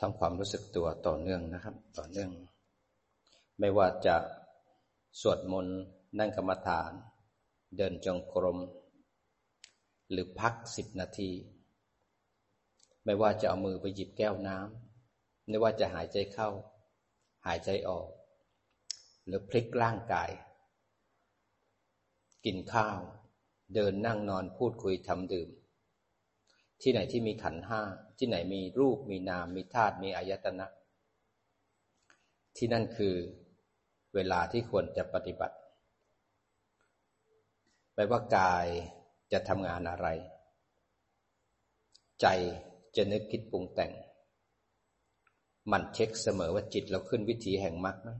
ทำความรู้สึกตัวต่อเนื่องนะครับ ต่อเนื่อง ไม่ว่าจะสวดมนต์นั่งกรรมฐาน เดินจงกรม หรือพักสิบนาที ไม่ว่าจะเอามือไปหยิบแก้วน้ำไม่ว่าจะหายใจเข้า หายใจออก หรือพลิกร่างกาย กินข้าว เดินนั่งนอนพูดคุยทำดื่ม ที่ไหนที่มีขันห้า ที่ไหนมีรูป มีนาม มีธาตุ มีอายตนะ ที่นั่นคือเวลาที่ควรจะปฏิบัติ ไม่ว่ากายจะทำงานอะไร ใจจะนึกคิดปรุงแต่ง มันเช็คเสมอว่าจิตเราขึ้นวิถีแห่งมรรคไหม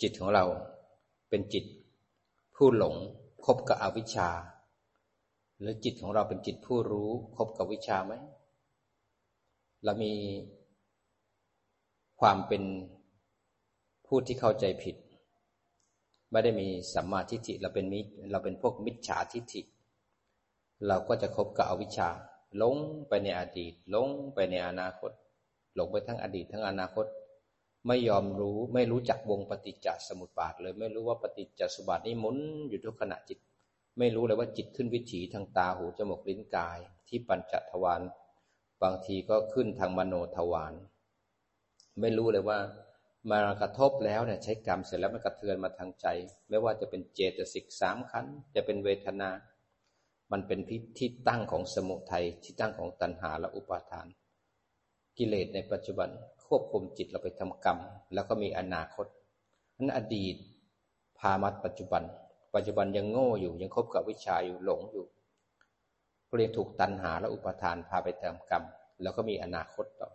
จิตของเราเป็นจิตผู้หลงคบกับอวิชชา หรือจิตของเราเป็นจิตผู้รู้คบกับวิชาไหมเรามีความเป็นผู้ที่เข้าใจผิด ไม่ได้มีสัมมาทิฏฐิเราเป็นมิเราเป็นพวกมิจฉาทิฏฐิ เราก็จะคบกับอวิชชาหลงไปในอดีตหลงไปในอนาคตหลงไปทั้งอดีตทั้งอนาคต ไม่ยอมรู้ไม่รู้จักวงปฏิจจสมุปบาทเลย ไม่รู้ว่าปฏิจจสมุปบาทนี้หมุนอยู่ทุกขณะจิต ไม่รู้เลยว่าจิตขึ้นวิถีทางตาหูจมูกลิ้นกาย ที่ปัญจทวารบางทีก็ขึ้นทางมโนทวารไม่รู้เลยว่ามากระทบแล้วเนี่ยใช้กรรมเสร็จแล้วมันกระเทือนมาทางใจ ไม่ว่าจะเป็นเจตสิกสามขันจะเป็นเวทนา มันเป็นพิที่ตั้งของสมุทัยที่ตั้งของตัณหาและอุปาทาน กิเลสในปัจจุบันควบคุมจิตเราไปทำกรรม แล้วก็มีอนาคตนั้นอดีตพามาปัจจุบัน ปัจจุบันยังโง่อยู่ยังคบกับวิชาอยู่หลงอยู่ก็เลยถูกตัณหาและอุปทานพาไปทำกรรม แล้วก็มีอนาคตต่อ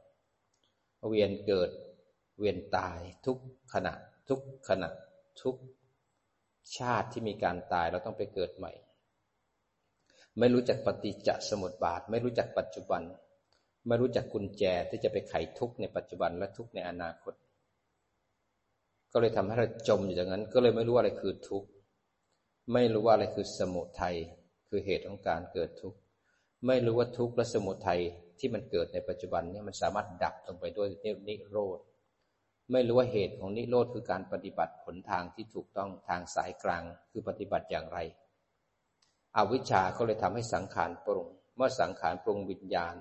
เวียนเกิดเวียนตายทุกขณะ ทุกขณะทุกชาติที่มีการตายเราต้องไปเกิดใหม่ ไม่รู้จักปฏิจจสมุปบาท ไม่รู้จักปัจจุบัน ไม่รู้จักกุญแจที่จะไปไขทุกในปัจจุบันและทุกในอนาคต ก็เลยทำให้เราจมอยู่อย่างนั้น ก็เลยไม่รู้อะไรคือทุกข์ ไม่รู้ว่าอะไรคือสมุทัยคือเหตุของการเกิดทุกข์ไม่รู้ว่าทุกข์และสมุทัยที่มันเกิดในปัจจุบันนี้มันสามารถดับลงไปด้วยนิโรธไม่รู้ว่าเหตุของนิโรธคือการปฏิบัติผลทางที่ถูกต้องทางสายกลางคือปฏิบัติอย่างไร อวิชชาก็เลยทำให้สังขารปรุง เมื่อสังขารปรุงวิญญาณ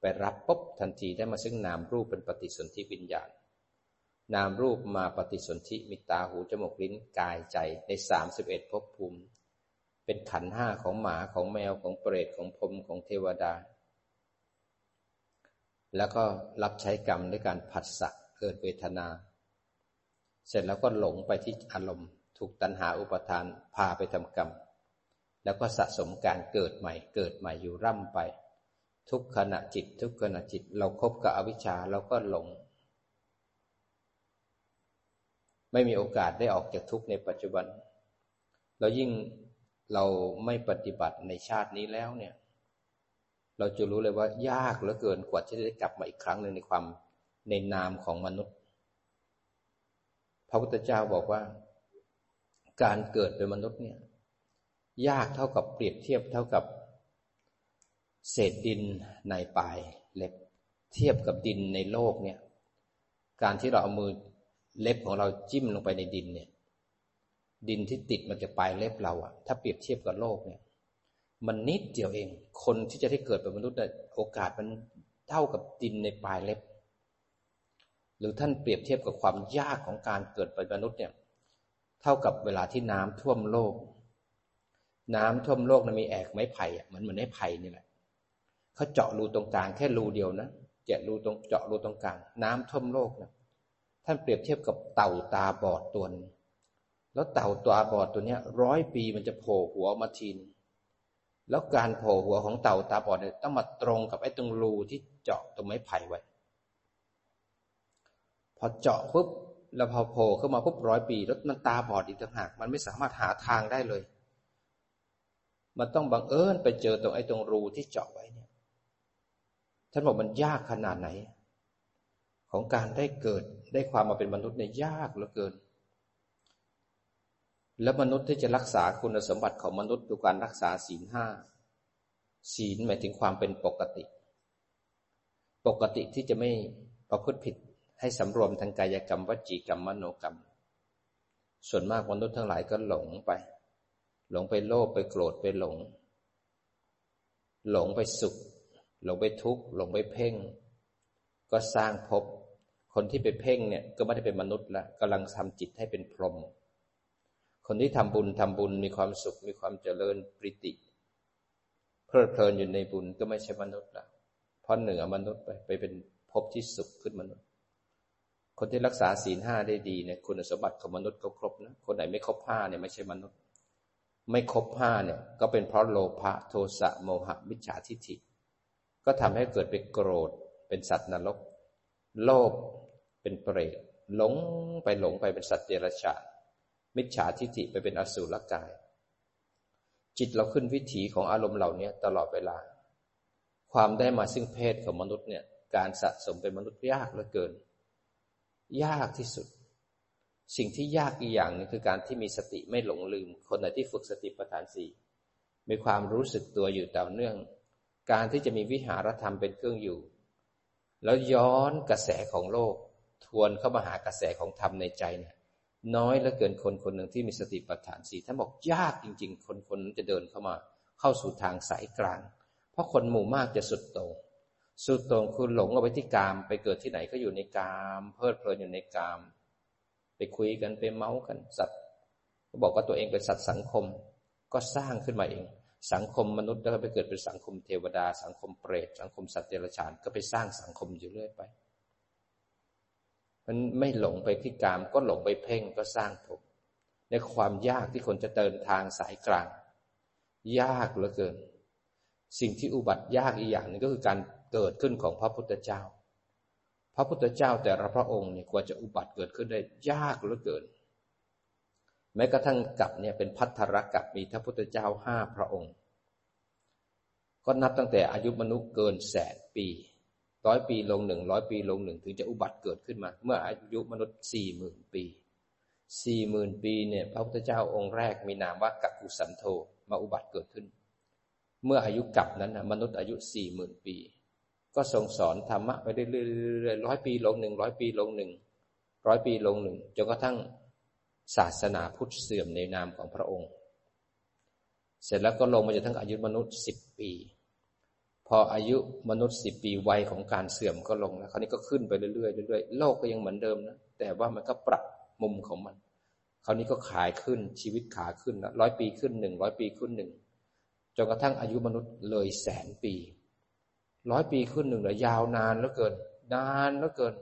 ไปรับปุ๊บทันทีได้มาซึ่งนามรูปเป็นปฏิสนธิวิญญาณ นามรูปมาปฏิสนธิมีตาหูจมูกลิ้นกายใจในสามสิบเอ็ดภพภูมิ เป็นขันห้าของหมาของแมวของเปรตของพรมของเทวดา แล้วก็รับใช้กรรมด้วยการผัสสะเกิดเวทนา เสร็จแล้วก็หลงไปที่อารมณ์ ถูกตัณหาอุปทานพาไปทำกรรม แล้วก็สะสมการเกิดใหม่ เกิดใหม่อยู่ร่ำไป ทุกขณะจิต ทุกขณะจิตเราครบกับอวิชชาเราก็หลง ไม่มีโอกาสได้ออกจากทุกข์ในปัจจุบันเรายิ่งเราไม่ปฏิบัติในชาตินี้แล้วเนี่ย เราจะรู้เลยว่ายากเหลือเกินกว่าจะได้กลับมาอีกครั้งหนึ่งในความในนามของมนุษย์ พระพุทธเจ้าบอกว่า การเกิดเป็นมนุษย์เนี่ย ยากเท่ากับเปรียบเทียบเท่ากับ เศษดินในปลายเล็บเทียบกับดินในโลกเนี่ย การที่เราเอามือ เล็บของเราจิ้มลงไปในดินเนี่ย ดินที่ติดมันจะปลายเล็บเราอะถ้าเปรียบเทียบกับโลกเนี่ย มันนิดเดียวเอง คนที่จะได้เกิดเป็นมนุษย์เนี่ยโอกาสมันเท่ากับดินในปลายเล็บ หรือท่านเปรียบเทียบกับความยากของการเกิดเป็นมนุษย์เนี่ย เท่ากับเวลาที่น้ำท่วมโลก น้ำท่วมโลกนะมีแอกไม้ไผ่อะเหมือนเหมือนไม้ไผ่นี่แหละเขาเจาะรูตรงกลางแค่รูเดียวนะเจาะรูตรงเจาะรูตรงกลางน้ำท่วมโลกนะ ท่านเปรียบเทียบกับเต่าตาบอดตัวนึงแล้วเต่าตาบอดตัวเนี้ยร้อยปีมันจะโผล่หัวมาทีนแล้วการโผล่หัวของเต่าตาบอดเนี่ยต้องมาตรงกับไอ้ตรงรูที่เจาะตรงไม้ไผ่ไว้ พอเจาะปุ๊บแล้วพอโผล่ขึ้นมาปุ๊บร้อยปีแล้วมันตาบอดอีกต่างหาก มันไม่สามารถหาทางได้เลย มันต้องบังเอิญไปเจอตรงไอ้ตรงรูที่เจาะไว้เนี่ย ท่านบอกมันยากขนาดไหน ของการได้เกิดได้ความมาเป็นมนุษย์เนี่ยยากเหลือเกิน แล้วมนุษย์ที่จะรักษาคุณสมบัติของมนุษย์คือการรักษาศีลห้าศีลหมายถึงความเป็นปกติ ปกติที่จะไม่ประพฤติผิดให้สำรวมทางกายกรรมวจีกรรมมโนกรรม ส่วนมากมนุษย์ทั้งหลายก็หลงไป หลงไปโลภไปโกรธไปหลง หลงไปสุข หลงไปทุกข์หลงไปเพ่ง ก็สร้างภพ คนที่ไปเพ่งเนี่ยก็ไม่ได้เป็นมนุษย์ละกำลังทำจิตให้เป็นพรหมคนที่ทำบุญทำบุญมีความสุขมีความเจริญปริติ เพลิดเพลินอยู่ในบุญก็ไม่ใช่มนุษย์ละเพราะเหนือมนุษย์ไปไปเป็นภพที่สุขขึ้นมนุษย์ คนที่รักษาศีลห้าได้ดีเนี่ยคุณสมบัติของมนุษย์ก็ครบนะคนไหนไม่ครบห้าเนี่ยไม่ใช่มนุษย์ ไม่ครบห้าเนี่ยก็เป็นเพราะโลภะโทสะโมหะมิจฉาทิฏฐิ ก็ทำให้เกิดเป็นโกรธเป็นสัตว์นรก โลภ เป็นเปรตหลงไปหลงไปเป็นสัตว์เดรัจฉานมิจฉาทิฏฐิไปเป็นอสุรกาย จิตเราขึ้นวิถีของอารมณ์เหล่านี้ตลอดเวลา ความได้มาซึ่งเพศของมนุษย์เนี่ย การสะสมเป็นมนุษย์ยากเหลือเกิน ยากที่สุด สิ่งที่ยากอีกอย่างนึงคือการที่มีสติไม่หลงลืม คนไหนที่ฝึกสติปัฏฐานสี่มีความรู้สึกตัวอยู่ต่อเนื่อง การที่จะมีวิหารธรรมเป็นเครื่องอยู่ แล้วย้อนกระแสของโลก ทวนเข้ามาหากระแสของธรรมในใจเนี่ยน้อยเหลือเกินคนคนหนึ่งที่มีสติปัฏฐานสี่ท่านบอกยากจริง ๆ คนคนนั้นจะเดินเข้ามา เข้าสู่ทางสายกลาง เพราะคนหมู่มากจะสุดโต่งสุดตรงคือหลงเอาไปที่กาม ไปเกิดที่ไหนก็อยู่ในกาม เพลิดเพลินอยู่ในกาม ไปคุยกันไปเมาส์กันสัตว์ก็บอกว่าตัวเองเป็นสัตว์สังคม ก็สร้างขึ้นมาเอง สังคมมนุษย์แล้วก็ไปเกิดเป็นสังคมเทวดา สังคมเปรตสังคมสัตว์เดรัจฉานก็ไปสร้างสังคมอยู่เรื่อยไป มันไม่หลงไปที่กาม ก็หลงไปเพ่งก็สร้างภพในความยากที่คนจะเดินทางสายกลาง ยากเหลือเกิน สิ่งที่อุบัติยากอีกอย่างนึงก็คือการเกิดขึ้นของพระพุทธเจ้า พระพุทธเจ้าแต่ละพระองค์เนี่ยกว่าจะอุบัติเกิดขึ้นได้ยากเหลือเกิน แม้กระทั่งกับเนี่ยเป็นพัทธรกับมีพระพุทธเจ้าห้าพระองค์ ก็นับตั้งแต่อายุมนุษย์เกินแสนปี ร้อยปีลงหนึ่งร้อยปีลงหนึ่งถึงจะอุบัติเกิดขึ้นมา เมื่ออายุมนุษย์สี่หมื่นปีสี่หมื่นปีเนี่ยพระพุทธเจ้าองค์แรกมีนามว่ากักุสันโธมาอุบัติเกิดขึ้น เมื่ออายุกับนั้นนะมนุษย์อายุสี่หมื่นปี ก็ทรงสอนธรรมะไปเรื่อยๆร้อยปีลงหนึ่งร้อยปีลงหนึ่งร้อยปีลงหนึ่งจนกระทั่งศาสนาพุทธเสื่อมในนามของพระองค์ เสร็จแล้วก็ลงมาจนทั้งอายุมนุษย์สิบปี พออายุมนุษย์สิบปีวัยของการเสื่อมก็ลงแล้วคราวนี้ก็ขึ้นไปเรื่อยๆเรื่อยๆโลกก็ยังเหมือนเดิมนะแต่ว่ามันก็ปรับมุมของมัน คราวนี้ก็ขายขึ้นชีวิตขาขึ้นนะร้อยปีขึ้นหนึ่งร้อยปีขึ้นหนึ่งจนกระทั่งอายุมนุษย์เลยแสนปีร้อยปีขึ้นหนึ่งเลยยาวนานแล้วเกิน นานแล้วเกิน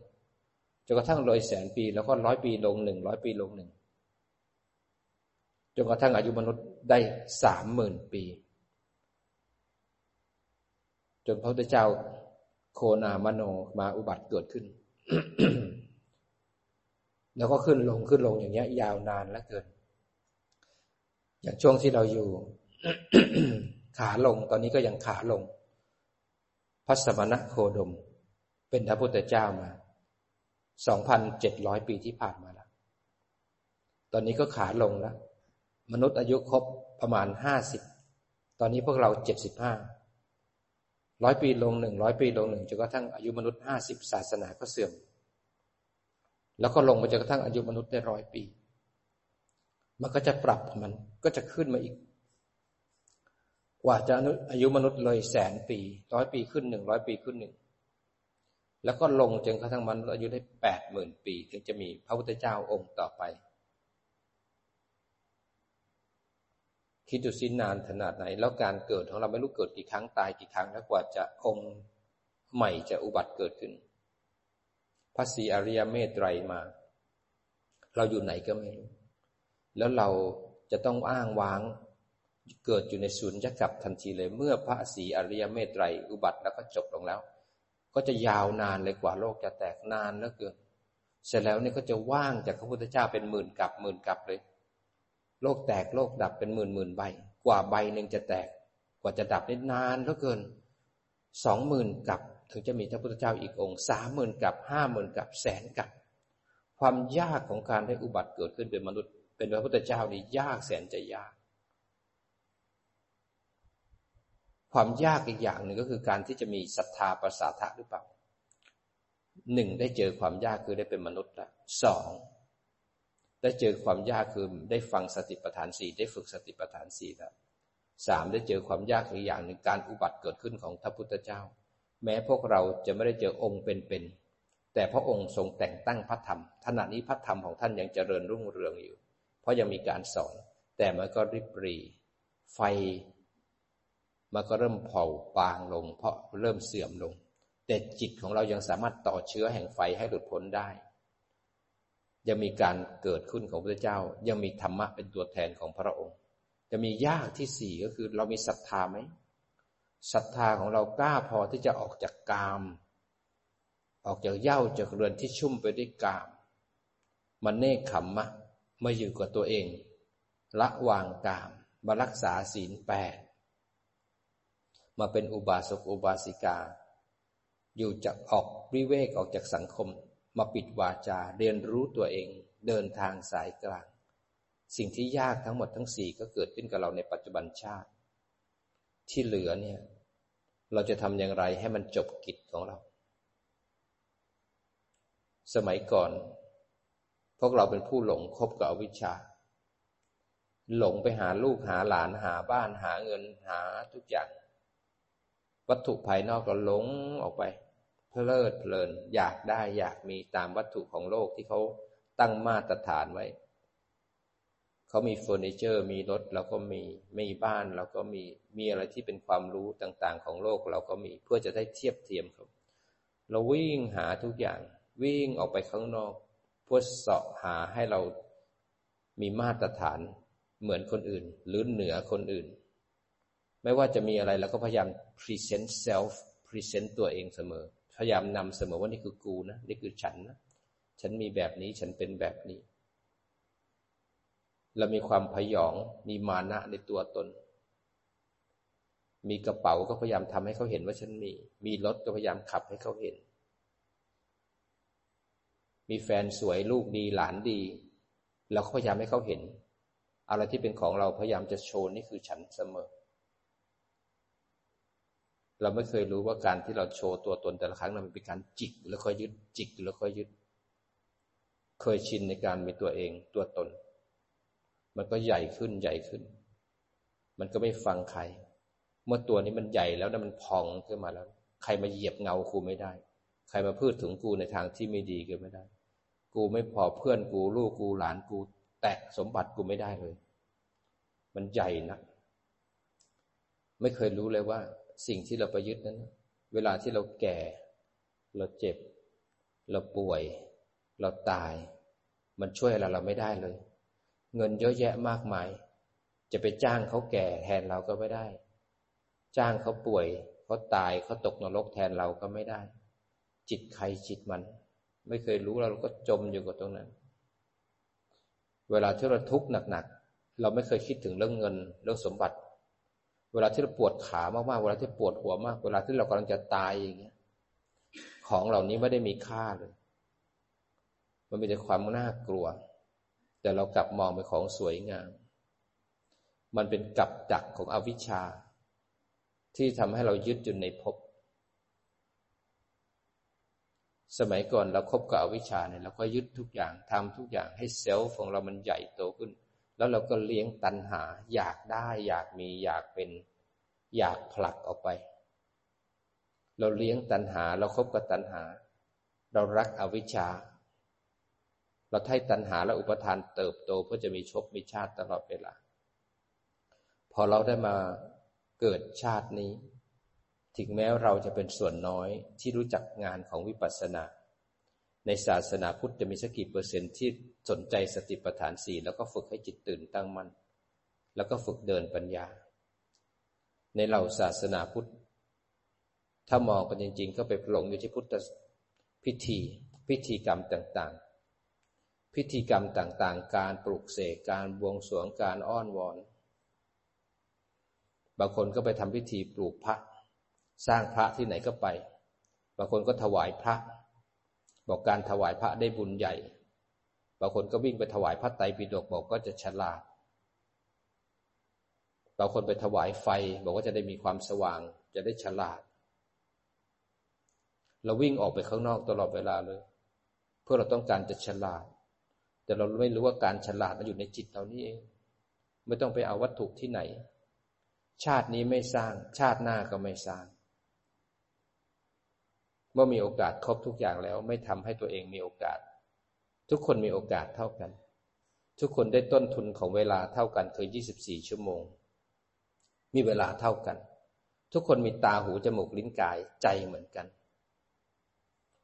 จนกระทั่งเลยแสนปี แล้วก็ร้อยปีลงหนึ่งร้อยปีลงหนึ่งจนกระทั่งอายุมนุษย์ได้สามหมื่นปี จนพระพุทธเจ้าโคนามโนมาอุบัติเกิดขึ้น แล้วก็ขึ้นลงขึ้นลงอย่างเงี้ย ยาวนานแล้วเกิน อย่างช่วงที่เราอยู่ ขาลงตอนนี้ก็ยังขาลง พระสมณะโคดม เป็นพระพุทธเจ้ามาสองพันเจ็ดร้อยปีที่ผ่านมาแล้ว ตอนนี้ก็ขาลงแล้ว มนุษย์อายุครบประมาณห้าสิบ ตอนนี้พวกเราเจ็ดสิบห้า ร้อยปีลงหนึ่งร้อยปีลงหนึ่งจนกระทั่งอายุมนุษย์ห้าสิบศาสนาก็เสื่อม แล้วก็ลงมาจนกระทั่งอายุมนุษย์ได้ร้อยปี มันก็จะปรับมันก็จะขึ้นมาอีก กว่าจะอายุมนุษย์เลยแสนปีร้อยปีขึ้นหนึ่งร้อยปีขึ้นหนึ่งแล้วก็ลงจนกระทั่งมันอายุได้แปดหมื่นปี ถึงจะมีพระพุทธเจ้าองค์ต่อไป คิดดูสินานขนาดไหน แล้วการเกิดของเราไม่รู้เกิดกี่ครั้งตายกี่ครั้งแล้วกว่าจะองค์ใหม่จะอุบัติเกิดขึ้นพระศรีอริยเมตไตรมา เราอยู่ไหนก็ไม่รู้ แล้วเราจะต้องอ้างว้าง เกิดอยู่ในศูนย์ยักับทันทีเลย เมื่อพระศรีอริยเมตไตรอุบัติแล้วก็จบลงแล้ว ก็จะยาวนานเลยกว่าโลกจะแตกนานแล้วเกินเสร็จแล้วนี่ก็จะว่างจากพระพุทธเจ้าเป็นหมื่นกับหมื่นกับเลย โลกแตกโลกดับเป็นหมื่นหมื่นใบ กว่าใบหนึ่งจะแตก กว่าจะดับได้นานแล้วเกินสองหมื่นกับถึงจะมีพระพุทธเจ้าอีกองค์สามหมื่นกับห้าหมื่นกับแสนกับ ความยากของการได้อุบัติเกิดขึ้นเป็นมนุษย์ เป็นพระพุทธเจ้านี่ยากแสนจะยาก ความยากอีกอย่างหนึ่งก็คือการที่จะมีศรัทธาประสาทะหรือเปล่าหนึ่งได้เจอความยากคือได้เป็นมนุษย์ละสอง ได้เจอความยากคือได้ฟังสติปัฏฐานสี่ได้ฝึกสติปัฏฐานสี่แล้วสามได้เจอความยากอีกอย่างหนึ่งการอุบัติเกิดขึ้นของพระพุทธเจ้า แม้พวกเราจะไม่ได้เจอองค์เป็นๆแต่พระองค์ทรงแต่งตั้งพระธรรมขณะนี้พระธรรมของท่านยังเจริญรุ่งเรืองอยู่ เพราะยังมีการสอน แต่มันก็ริบรีไฟ มันก็เริ่มเผาบางลง เพราะเริ่มเสื่อมลง แต่จิตของเรายังสามารถต่อเชื้อแห่งไฟให้หลุดพ้นได้ ยังมีการเกิดขึ้นของพระเจ้า ยังมีธรรมะเป็นตัวแทนของพระองค์ จะมียากที่สี่ก็คือเรามีศรัทธาไหมศรัทธาของเรากล้าพอที่จะออกจากกาม ออกจากเย้าจากเรือนที่ชุ่มไปด้วยกาม มันเนคขมมะมาอยู่กับตัวเอง ละวางกามมารักษาศีลแปดมาเป็นอุบาสกอุบาสิกา อยู่จากออกวิเวกออกจากสังคม มาปิดวาจาเรียนรู้ตัวเองเดินทางสายกลาง สิ่งที่ยากทั้งหมดทั้งสี่ก็เกิดขึ้นกับเราในปัจจุบันชาติ ที่เหลือเนี่ย เราจะทำอย่างไรให้มันจบกิจของเรา สมัยก่อน พวกเราเป็นผู้หลงคบกับอวิชชา หลงไปหาลูกหาหลานหาบ้านหาเงินหาทุกอย่าง วัตถุภายนอกก็หลงออกไป ลิดเพลิน อยากได้อยากมีตามวัตถุของโลกที่เขาตั้งมาตรฐานไว้ เขามีเฟอร์นิเจอร์ มีรถเราก็มี มีบ้านเราก็มี มีอะไรที่เป็นความรู้ต่างๆ ของโลกเราก็มี เพื่อจะได้เทียบเทียมครับเราวิ่งหาทุกอย่าง วิ่งออกไปข้างนอกเพื่อเสาะหาให้เรามีมาตรฐานเหมือนคนอื่น หรือเหนือคนอื่น ไม่ว่าจะมีอะไรเราก็พยายาม present self present ตัวเองเสมอ พยายามนำเสมอว่านี่คือกูนะนี่คือฉันนะฉันมีแบบนี้ฉันเป็นแบบนี้ เรามีความพยองมีมานะในตัวตน มีกระเป๋าก็พยายามทำให้เขาเห็นว่าฉันมี มีรถก็พยายามขับให้เขาเห็น มีแฟนสวยลูกดีหลานดีเราก็พยายามให้เขาเห็นอะไรที่เป็นของเราพยายามจะโชว์นี่คือฉันเสมอ เราไม่เคยรู้ว่าการที่เราโชว์ตัวตนแต่ละครั้งนั้นมันเป็นการจิกแล้วค่อยยึดจิกแล้วค่อยยึด เคยชินในการมีตัวเองตัวตน มันก็ใหญ่ขึ้นใหญ่ขึ้น มันก็ไม่ฟังใคร เมื่อตัวนี้มันใหญ่แล้วนะมันพองขึ้นมาแล้ว ใครมาเหยียบเงากูไม่ได้ ใครมาพูดถึงกูในทางที่ไม่ดีก็ไม่ได้ กูไม่พอเพื่อนกูลูกกูหลานกู แตะสมบัติกูไม่ได้เลย มันใหญ่นะไม่เคยรู้เลยว่า สิ่งที่เราประยึดนั้น เวลาที่เราแก่ เราเจ็บ เราป่วย เราตาย มันช่วยอะไรเราไม่ได้เลย เงินเยอะแยะมากมาย จะไปจ้างเขาแก่แทนเราก็ไม่ได้ จ้างเขาป่วยเขาตายเขาตกนรกแทนเราก็ไม่ได้ จิตใครจิตมัน ไม่เคยรู้เราก็จมอยู่กับตรงนั้น เวลาที่เราทุกข์หนักๆเราไม่เคยคิดถึงเรื่องเงินเรื่องสมบัติ เวลาที่เราปวดขามากๆ เวลาที่ปวดหัวมาก เวลาที่เรากำลังจะตายอย่างเงี้ย ของเหล่านี้ไม่ได้มีค่าเลย มันมีแต่ความน่ากลัว แต่เรากลับมองเป็นของสวยงาม มันเป็นกับดักของอวิชชา ที่ทำให้เรายึดอยู่ในภพ สมัยก่อนเราครบกับอวิชชาเนี่ยเราก็ยึดทุกอย่างทำทุกอย่างให้เซลล์ของเรามันใหญ่โตขึ้น แล้วเราก็เลี้ยงตัณหา อยากได้อยากมีอยากเป็นอยากผลักออกไป เราเลี้ยงตัณหา เราครบกับตัณหา เรารักอวิชชา เราให้ตัณหาและอุปทานเติบโตเพื่อจะมีชบมีชาติตลอดเวลา พอเราได้มาเกิดชาตินี้ ถึงแม้เราจะเป็นส่วนน้อยที่รู้จักงานของวิปัสสนา ในศาสนาพุทธจะมีสักกี่เปอร์เซ็นต์ที่ สนใจสติปัฏฐานสี่แล้วก็ฝึกให้จิตตื่นตั้งมัน่นแล้วก็ฝึกเดินปัญญา ในเหล่าศาสนาพุทธ ถ้ามองกันจริง ๆ ก็ไปหลงอยู่ที่พุทธพิธี พิธีกรรมต่างๆ พิธีกรรมต่างๆ การปลุกเสกการบวงสรวงการอ้อนวอนบางคนก็ไปทำพิธีปลูกพระ สร้างพระที่ไหนก็ไป บางคนก็ถวายพระ บอกการถวายพระได้บุญใหญ่ บางคนก็วิ่งไปถวายพระไตรปิฎกบอกก็จะฉลาด บางคนไปถวายไฟ บอกว่าจะได้มีความสว่าง จะได้ฉลาด เราวิ่งออกไปข้างนอกตลอดเวลาเลย เพื่อเราต้องการจะฉลาด แต่เราไม่รู้ว่าการฉลาดมันอยู่ในจิตเรานี่เอง ไม่ต้องไปเอาวัตถุที่ไหน ชาตินี้ไม่สร้าง ชาติหน้าก็ไม่สร้างเมื่อมีโอกาสครบทุกอย่างแล้ว ไม่ทำให้ตัวเองมีโอกาส ทุกคนมีโอกาสเท่ากัน ทุกคนได้ต้นทุนของเวลาเท่ากันคือ 24 ชั่วโมง มีเวลาเท่ากัน ทุกคนมีตาหูจมูกลิ้นกายใจเหมือนกัน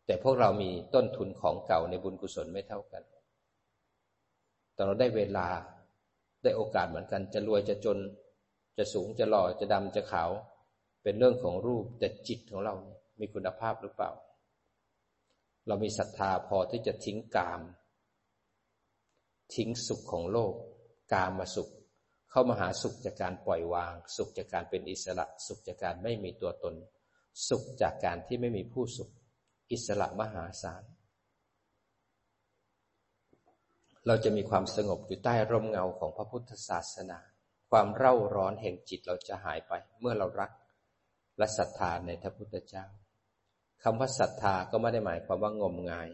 แต่พวกเรามีต้นทุนของเก่าในบุญกุศลไม่เท่ากันแต่เราได้เวลาได้โอกาสเหมือนกัน จะรวยจะจน จะสูงจะหล่อจะดำจะขาว เป็นเรื่องของรูปแต่จิตของเรา มีคุณภาพหรือเปล่า เรามีศรัทธาพอที่จะทิ้งกาม ทิ้งสุขของโลก กามมาสุข เข้ามาหาสุขจากการปล่อยวาง สุขจากการเป็นอิสระ สุขจากการไม่มีตัวตน สุขจากการที่ไม่มีผู้สุข อิสระมหาศาล เราจะมีความสงบอยู่ใต้ร่มเงาของพระพุทธศาสนา ความเร่าร้อนแห่งจิตเราจะหายไป เมื่อเรารักและศรัทธาในพระพุทธเจ้า คำว่าศรัทธาก็ไม่ได้หมายความว่างมงาย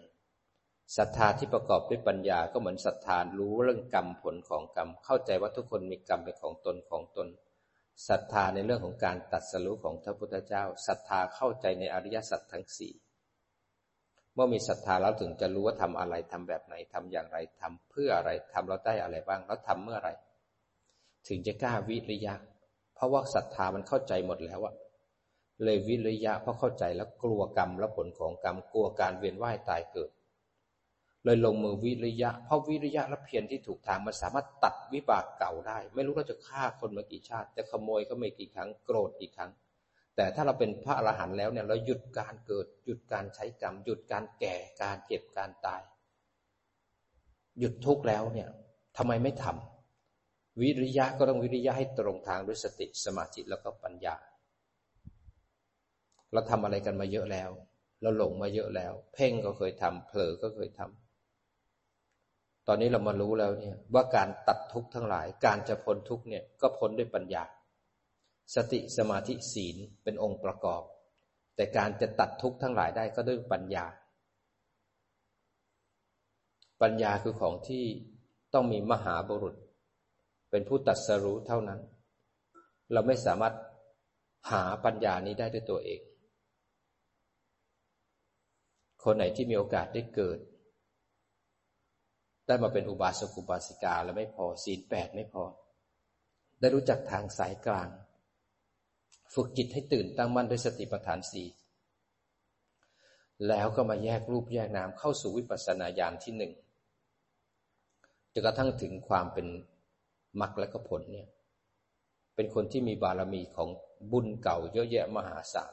ศรัทธาที่ประกอบด้วยปัญญาก็เหมือนศรัทธารู้เรื่องกรรมผลของกรรม เข้าใจว่าทุกคนมีกรรมเป็นของตนของตนศรัทธาในเรื่องของการตัดสรู้ของพระพุทธเจ้าศรัทธาเข้าใจในอริยสัจทั้งสี่เมื่อมีศรัทธาแล้วถึงจะรู้ว่าทำอะไรทำแบบไหนทำอย่างไรทำเพื่ออะไรทำเราได้อะไรบ้างแล้วทำเมื่อไรถึงจะกล้าวิริยะ เพราะว่าศรัทธามันเข้าใจหมดแล้วอะ เลยวิริยะเพราะเข้าใจแล้วกลัวกรรมและผลของกรรมกลัวการเวียนว่ายตายเกิด เลยลงมือวิริยะ เพราะวิริยะและเพียรที่ถูกทางมันสามารถตัดวิบากเก่าได้ ไม่รู้เราจะฆ่าคนมากี่ชาติ จะขโมยก็ไม่กี่ครั้งโกรธกี่ครั้ง แต่ถ้าเราเป็นพระอรหันต์แล้วเนี่ยเราหยุดการเกิด หยุดการใช้กรรม หยุดการแก่การเจ็บการตาย หยุดทุกข์แล้วเนี่ยทำไมไม่ทำวิริยะก็ต้องวิริยะให้ตรงทางด้วยสติสมาธิแล้วก็ปัญญา เราทำอะไรกันมาเยอะแล้ว เราหลงมาเยอะแล้ว เพ่งก็เคยทำเผลอก็เคยทำตอนนี้เรามารู้แล้วเนี่ย ว่าการตัดทุกข์ทั้งหลาย การจะพ้นทุกข์เนี่ยก็พ้นด้วยปัญญา สติสมาธิศีลเป็นองค์ประกอบ แต่การจะตัดทุกข์ทั้งหลายได้ก็ด้วยปัญญา ปัญญาคือของที่ต้องมีมหาบุรุษ เป็นผู้ตัดสรู้เท่านั้น เราไม่สามารถหาปัญญานี้ได้ด้วยตัวเอง คนไหนที่มีโอกาสได้เกิด ได้มาเป็นอุบาสกอุบาสิกาแล้วไม่พอศีลแปดไม่พอ ได้รู้จักทางสายกลาง ฝึกจิตให้ตื่นตั้งมั่นด้วยสติปัฏฐานสี่แล้วก็มาแยกรูปแยกนามเข้าสู่วิปัสสนาญาณที่หนึ่งจนกระทั่งถึงความเป็นมรรคและก็ผลเนี่ยเป็นคนที่มีบารมีของบุญเก่าเยอะแยะมหาศาล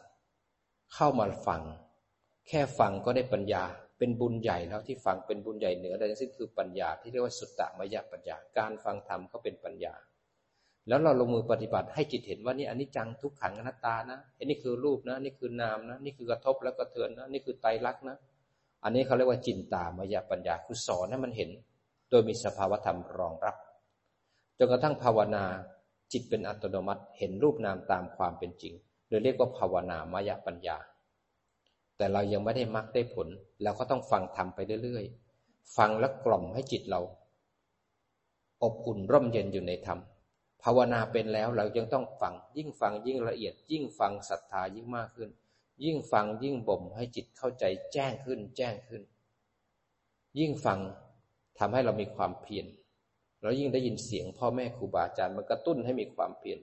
เข้ามาฟัง แค่ฟังก็ได้ปัญญา เป็นบุญใหญ่แล้วที่ฟังเป็นบุญใหญ่เหนือใดทั้งสิ้นคือปัญญาที่เรียกว่าสุตตมยปัญญา การฟังธรรมก็เป็นปัญญา แล้วเราลงมือปฏิบัติให้จิตเห็นว่านี่อันนี้จังทุกขังอนัตตานะอันนี้คือรูปนะ นี่คือนามนะ นี่คือกระทบแล้วก็เทือนนะนี่คือไตรลักษณ์นะ อันนี้เขาเรียกว่าจินตามายาปัญญาคือสอนให้มันเห็น โดยมีสภาวธรรมรองรับจนกระทั่งภาวนาจิตเป็นอัตโนมัติเห็นรูปนามตามความเป็นจริงโดยเรียกว่าภาวนามายาปัญญา แต่เรายังไม่ได้มรรคได้ผลเราก็ต้องฟังทำไปเรื่อยๆ ฟังแล้วกล่อมให้จิตเรา อบอุ่นร่มเย็นอยู่ในธรรมภาวนาเป็นแล้วเรายังต้องฟัง ยิ่งฟังยิ่งละเอียด ยิ่งฟังศรัทธายิ่งมากขึ้น ยิ่งฟังยิ่งบ่มให้จิตเข้าใจแจ้งขึ้น แจ้งขึ้น ยิ่งฟังทำให้เรามีความเพียรเรายิ่งได้ยินเสียงพ่อแม่ครูบาอาจารย์มันกระตุ้นให้มีความเพียร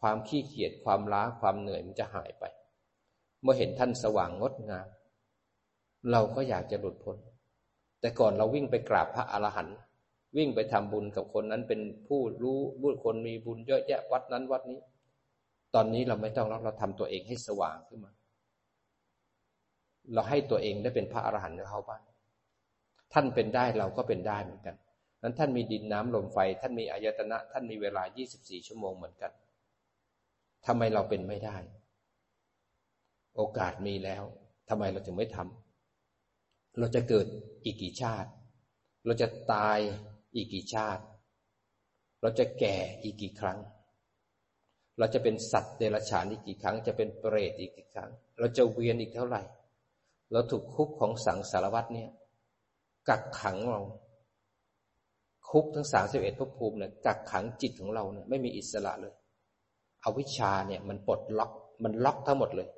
ความขี้เกียจความล้าความเหนื่อยมันจะหายไป เมื่อเห็นท่านสว่างงดงาม เราก็อยากจะหลุดพ้น แต่ก่อนเราวิ่งไปกราบพระอรหันต์วิ่งไปทำบุญกับคนนั้นเป็นผู้รู้บุญคนมีบุญเยอะแยะวัดนั้นวัดนี้ ตอนนี้เราไม่ต้องแล้วเราทำตัวเองให้สว่างขึ้นมา เราให้ตัวเองได้เป็นพระอรหันต์เขาบ้างท่านเป็นได้เราก็เป็นได้เหมือนกันนั้นท่านมีดินน้ำลมไฟ ท่านมีอายตนะ ท่านมีเวลา 24 ชั่วโมงเหมือนกันทำไมเราเป็นไม่ได้ โอกาสมีแล้วทำไมเราถึงไม่ทำเราจะเกิดอีกกี่ชาติ เราจะตายอีกกี่ชาติ เราจะแก่อีกกี่ครั้ง เราจะเป็นสัตว์เดรัจฉานอีกกี่ครั้ง จะเป็นเปรตอีกกี่ครั้ง เราจะเวียนอีกเท่าไหร่ เราถูกคุกของสังสารวัตเนี่ยกักขังเราคุกทั้งสามสิบเอ็ดภพภูมิเนี่ยกักขังจิตของเราเนี่ยไม่มีอิสระเลย อวิชชาเนี่ยมันปลดล็อกมันล็อกทั้งหมดเลย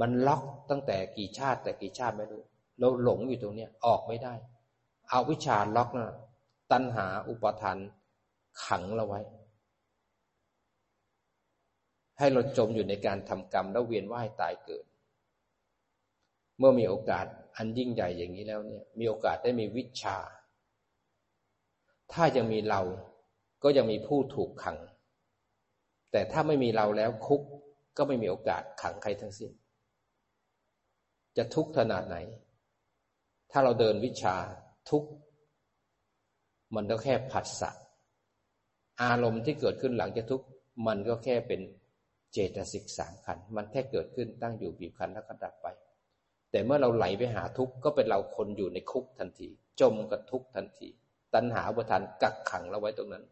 มันล็อกตั้งแต่กี่ชาติแต่กี่ชาติไม่รู้เราหลงอยู่ตรงเนี้ยออกไม่ได้เอาวิชชาล็อกนะตัณหาอุปทานขังเราไว้ ให้เราจมอยู่ในการทำกรรมแล้วเวียนว่ายตายเกิด เมื่อมีโอกาสอันยิ่งใหญ่อย่างนี้แล้วเนี่ย มีโอกาสได้มีวิชา ถ้ายังมีเราก็ยังมีผู้ถูกขัง แต่ถ้าไม่มีเราแล้วคุกก็ไม่มีโอกาสขังใครทั้งสิ้น จะทุกข์ขนาดไหน ถ้าเราเดินวิชาทุกมันก็แค่ผัสสะอารมณ์ที่เกิดขึ้นหลังจากทุกข์มันก็แค่เป็นเจตสิกสามขัน มันแค่เกิดขึ้นตั้งอยู่บีบคั้นแล้วก็ดับไป แต่เมื่อเราไหลไปหาทุกข์ก็เป็นเราคนอยู่ในคุกทันที จมกับทุกข์ทันที ตัณหาอุปทานกักขังเราไว้ตรงนั้น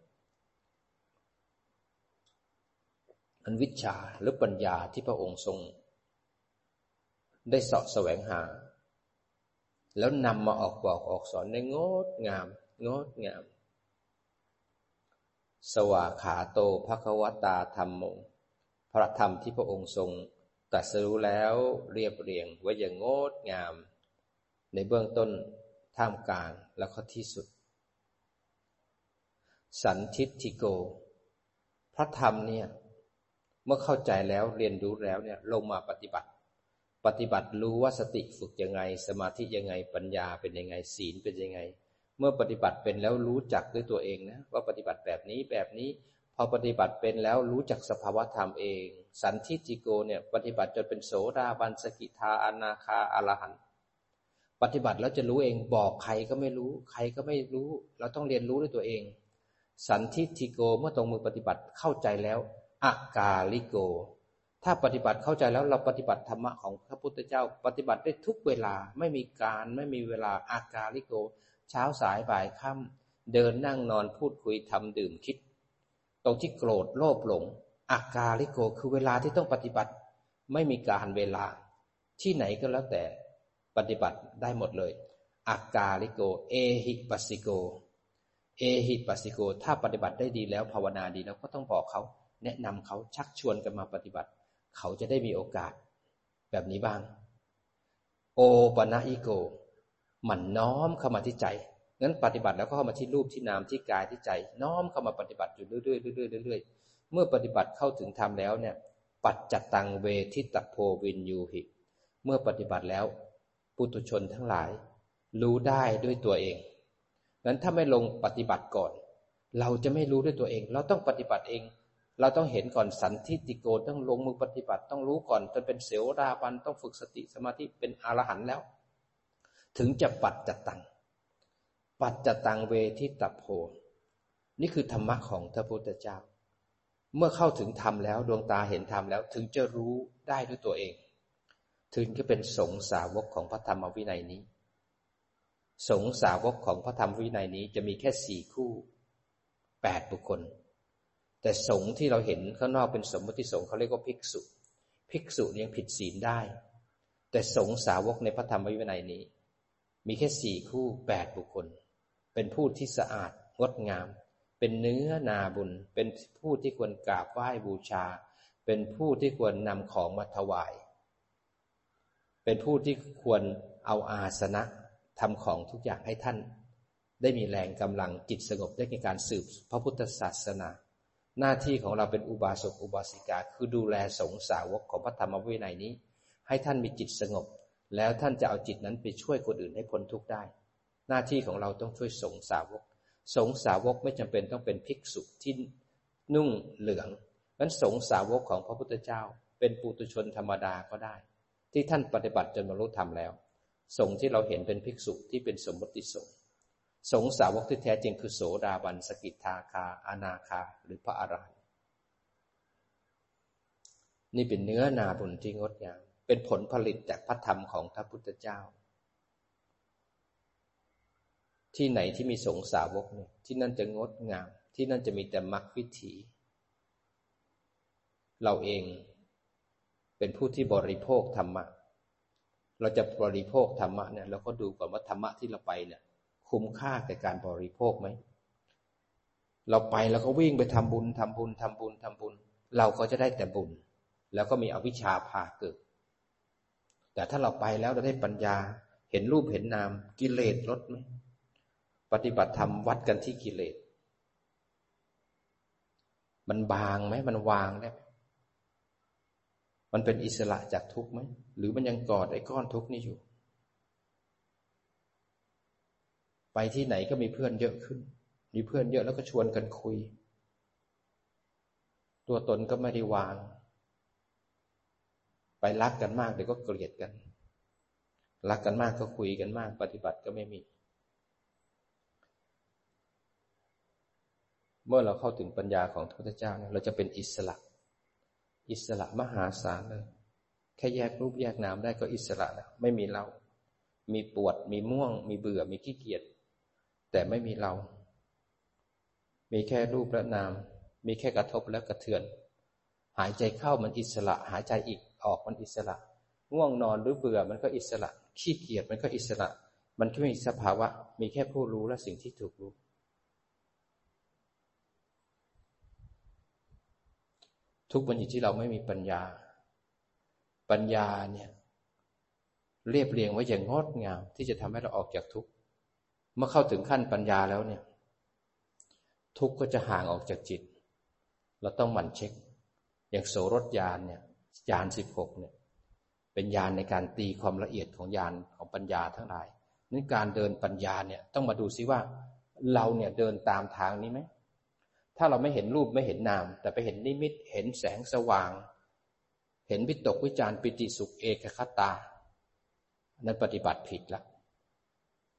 อันวิชาหรือปัญญาที่พระองค์ทรง ได้สาะแสวงหา แล้วนำมาออกบอกออกสอนในงดงาม งดงาม สวาขาโตภควตาธรรมโมพระธรรมที่พระองค์ทรงตรัสรู้แล้วเรียบเรียงไว้อย่างงดงาม ในเบื้องต้นท่ามกลางแล้วก็ที่สุด สันทิฐิโก พระธรรมเนี่ย เมื่อเข้าใจแล้วเรียนรู้แล้วเนี่ยลงมาปฏิบัติ ปฏิบัติรู้ว่าสติฝึกยังไง สมาธิยังไงปัญญาเป็นยังไง ศีลเป็นยังไง เมื่อปฏิบัติเป็นแล้วรู้จักด้วยตัวเองนะว่าปฏิบัติแบบนี้แบบนี้ พอปฏิบัติเป็นแล้วรู้จักสภาวธรรมเอง สันทิฏฐิโกเนี่ยปฏิบัติจนเป็นโสดาบันสกิทาอนาคาอรหันต์ปฏิบัติแล้วจะรู้เองบอกใครก็ไม่รู้ ใครก็ไม่รู้ เราต้องเรียนรู้ด้วยตัวเอง สันทิฏฐิโกเมื่อลงมือปฏิบัติเข้าใจแล้วอกาลิโก ถ้าปฏิบัติเข้าใจแล้วเราปฏิบัติธรรมะของพระพุทธเจ้า ปฏิบัติได้ทุกเวลาไม่มีกาลไม่มีเวลาอกาลิโก เช้าสายบ่ายค่ำเดินนั่งนอนพูดคุยทำดื่มคิด ตรงที่โกรธโลภหลงอากาลิโกคือเวลาที่ต้องปฏิบัติ ไม่มีการเวลา ที่ไหนก็แล้วแต่ปฏิบัติได้หมดเลยอากาลิโก เอหิปัสสิโก เอหิปัสสิโก ถ้าปฏิบัติได้ดีแล้วภาวนาดีแล้วก็ต้องบอกเขา แนะนำเขาชักชวนกันมาปฏิบัติ เขาจะได้มีโอกาสแบบนี้บ้าง โอปนะอิโกมันน้อมเข้ามาที่ใจงั้นปฏิบัติแล้วก็เข้ามาที่รูปที่นามที่กายที่ใจ น้อมเข้ามาปฏิบัติอยู่เรื่อยๆเรื่อยๆเรื่อยๆเมื่อปฏิบัติเข้าถึงธรรมแล้วเนี่ย ปัจจตังเวทิตโพวินยูหิ เมื่อปฏิบัติแล้ว ปุถุชนทั้งหลาย รู้ได้ด้วยตัวเองงั้นถ้าไม่ลงปฏิบัติก่อน เราจะไม่รู้ด้วยตัวเอง เราต้องปฏิบัติเอง เราต้องเห็นก่อนสันทิติโกต้องลงมือปฏิบัติต้องรู้ก่อนจนเป็นเสวดาบันต้องฝึกสติสมาธิเป็นอรหันต์แล้ว ถึงจะปัดจัตัง ปัดจัตังเวทิตโพนี่คือธรรมะของพระพุทธเจ้า เมื่อเข้าถึงธรรมแล้วดวงตาเห็นธรรมแล้ว ถึงจะรู้ได้ด้วยตัวเอง ถึงจะเป็นสงสาวกของพระธรรมวินัยนี้ สงสาวกของพระธรรมวินัยนี้จะมีแค่สี่คู่แปดบุคคล แต่สงฆ์ที่เราเห็นข้างนอกเป็นสมมติสงฆ์เขาเรียกว่าภิกษุ ภิกษุยังผิดศีลได้ แต่สงฆ์สาวกในพระธรรมวินัยนี้ มีแค่สี่คู่แปดบุคคล เป็นผู้ที่สะอาดงดงาม เป็นเนื้อนาบุญ เป็นผู้ที่ควรกราบไหว้บูชา เป็นผู้ที่ควรนำของมาถวาย เป็นผู้ที่ควรเอาอาสนะทำของทุกอย่างให้ท่าน ได้มีแรงกำลังจิตสงบได้ในการสืบพระพุทธศาสนา หน้าที่ของเราเป็นอุบาสกอุบาสิกา คือดูแลสงสาวกของพระธรรมวินัยนี้ ให้ท่านมีจิตสงบ แล้วท่านจะเอาจิตนั้นไปช่วยคนอื่นให้พ้นทุกข์ได้ หน้าที่ของเราต้องช่วยสงสาวก สงสาวกไม่จำเป็นต้องเป็นภิกษุที่นุ่งเหลืองนั้นสงสาวกของพระพุทธเจ้า เป็นปุตุชนธรรมดาก็ได้ ที่ท่านปฏิบัติจนบรรลุธรรมแล้ว สงที่เราเห็นเป็นภิกษุที่เป็นสมมติสง สงสาวกที่แท้จริงคือโสดาบันสกิทาคา อนาคา หรือพระอรหันต์นี่เป็นเนื้อนาบุญที่งดงามเป็นผลผลิตจากพระธรรมของพระพุทธเจ้า ที่ไหนที่มีสงสาวกเนี่ยที่นั่นจะงดงาม ที่นั่นจะมีแต่มรรควิถี เราเองเป็นผู้ที่บริโภคธรรมะ เราจะบริโภคธรรมะเนี่ยเราก็ดูก่อนว่าธรรมะที่เราไปเนี่ย คุ้มค่าแก่การบริโภคไหม เราไปแล้วก็วิ่งไปทำบุญทำบุญทำบุญทำบุญ เราก็จะได้แต่บุญ แล้วก็มีอวิชชาพาเกิด แต่ถ้าเราไปแล้วเราได้ปัญญา เห็นรูปเห็นนามกิเลสลดไหม ปฏิบัติธรรมวัดกันที่กิเลส มันบางไหม มันวางได้ไหมมันเป็นอิสระจากทุกข์ไหม หรือมันยังกอดไอ้ก้อนทุกข์นี่อยู่ ไปที่ไหนก็มีเพื่อนเยอะขึ้น มีเพื่อนเยอะแล้วก็ชวนกันคุย ตัวตนก็ไม่ได้วาง ไปรักกันมากเดี๋ยวก็เกลียดกัน รักกันมากก็คุยกันมาก ปฏิบัติก็ไม่มี เมื่อเราเข้าถึงปัญญาของพระพุทธเจ้าเราจะเป็นอิสระ อิสระมหาศาลเลย แค่แยกรูปแยกนามได้ก็อิสระแล้วไม่มีเรามีปวด มีม่วง มีเบื่อ มีขี้เกียจ แต่ไม่มีเรา มีแค่รูปและนาม มีแค่กระทบและกระเทือน หายใจเข้ามันอิสระ หายใจอีกออกมันอิสระ ง่วงนอนหรือเบื่อมันก็อิสระ ขี้เกียจมันก็อิสระ มันแค่มีสภาวะ มีแค่ผู้รู้และสิ่งที่ถูกรู้ทุกมันอยู่ที่เราไม่มีปัญญา ปัญญาเนี่ยเรียบเรียงไว้อย่างงดงามที่จะทำให้เราออกจากทุกข์ เมื่อเข้าถึงขั้นปัญญาแล้วเนี่ย ทุกข์ก็จะห่างออกจากจิต เราต้องหมั่นเช็ค อย่างโสรถยานเนี่ยยานสิบหกเนี่ย เป็นยานในการตีความละเอียดของยานของปัญญาทั้งหลายนั้นการเดินปัญญาเนี่ยต้องมาดูซิว่า เราเนี่ยเดินตามทางนี้ไหมถ้าเราไม่เห็นรูปไม่เห็นนาม แต่ไปเห็นนิมิตเห็นแสงสว่าง เห็นวิตกวิจารปิติสุขเอกคตา นั้นปฏิบัติผิดละ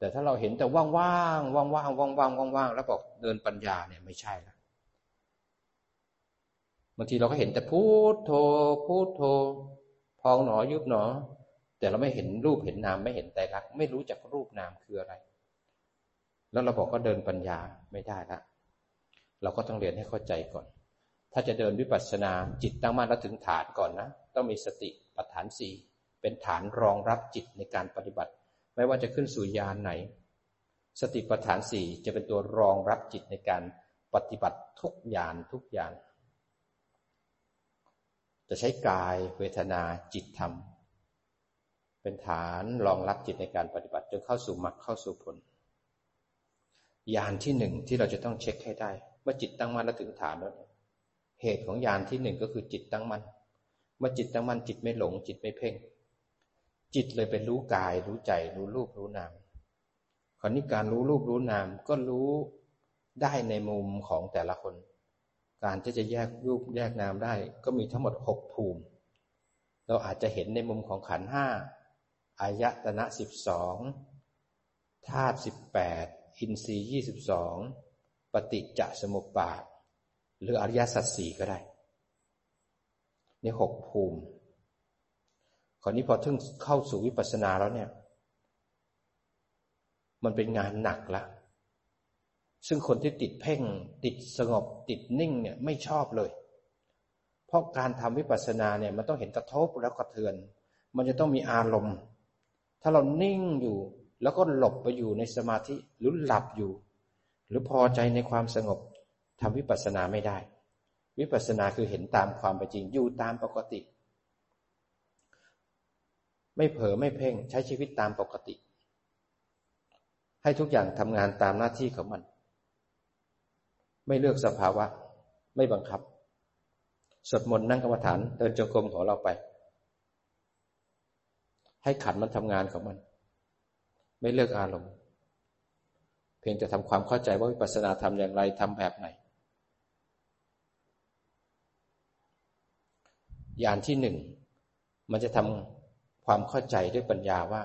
แต่ถ้าเราเห็นแต่ว่างๆว่างๆว่างๆว่างๆว่างๆแล้วบอกเดินปัญญาเนี่ยไม่ใช่ละบางทีเราก็เห็นแต่พูดโทพูดโทพองหนอยุบหนอ แต่เราไม่เห็นรูปเห็นนามไม่เห็นใจรัก ไม่รู้จักรูปนามคืออะไร แล้วเราบอกก็เดินปัญญาไม่ได้ละเราก็ต้องเรียนให้เข้าใจก่อน ถ้าจะเดินวิปัสสนาจิตตั้งมั่นแล้วถึงฐานก่อนนะ ต้องมีสติปัฏฐานสี่เป็นฐานรองรับจิตในการปฏิบัติ ไม่ว่าจะขึ้นสู่ญาณไหน สติปัฏฐานสี่จะเป็นตัวรองรับจิตในการปฏิบัติทุกญาณทุกญาณจะใช้กายเวทนาจิตธรรม เป็นฐานรองรับจิตในการปฏิบัติจนเข้าสู่มรรคเข้าสู่ผลญาณที่หนึ่งที่เราจะต้องเช็คให้ได้เมื่อจิตตั้งมั่นแล้วถึงฐานแล้วเหตุของญาณที่หนึ่งก็คือจิตตั้งมั่นเมื่อจิตตั้งมั่นจิตไม่หลงจิตไม่เพ่ง จิตเลยเป็นรู้กาย รู้ใจ รู้รูปรู้นามคราวนี้การรู้รูปรู้นามก็รู้ได้ในมุมของแต่ละคน การที่จะแยกรูปแยกนามได้ ก็มีทั้งหมดหกภูมิ เราอาจจะเห็นในมุมของขันห้าอายตนะสิบสองธาตุสิบแปดอินทรีย์ยี่สิบสองปฏิจจสมุปบาท หรืออริยสัจสี่ก็ได้ ในหกภูมิ คราวนี้พอถึงเข้าสู่วิปัสสนาแล้วเนี่ย มันเป็นงานหนักละซึ่งคนที่ติดเพ่ง ติดสงบติดนิ่งเนี่ยไม่ชอบเลย เพราะการทำวิปัสสนาเนี่ยมันต้องเห็นกระทบแล้วกระเทือน มันจะต้องมีอารมณ์ ถ้าเรานิ่งอยู่ แล้วก็หลบไปอยู่ในสมาธิหรือหลับอยู่ หรือพอใจในความสงบทำวิปัสสนาไม่ได้ วิปัสสนาคือเห็นตามความเป็นจริงอยู่ตามปกติ ไม่เผลอไม่เพ่ง ใช้ชีวิตตามปกติ ให้ทุกอย่างทำงานตามหน้าที่ของมัน ไม่เลือกสภาวะ ไม่บังคับสวดมนต์นั่งกรรมฐานเดินจงกรมของเราไป ให้ขันมันทำงานของมัน ไม่เลือกอารมณ์ เพียงแต่ทำความเข้าใจว่าวิปัสสนาทำอย่างไรทำแบบไหนยานที่หนึ่งมันจะทำ ความเข้าใจด้วยปัญญาว่า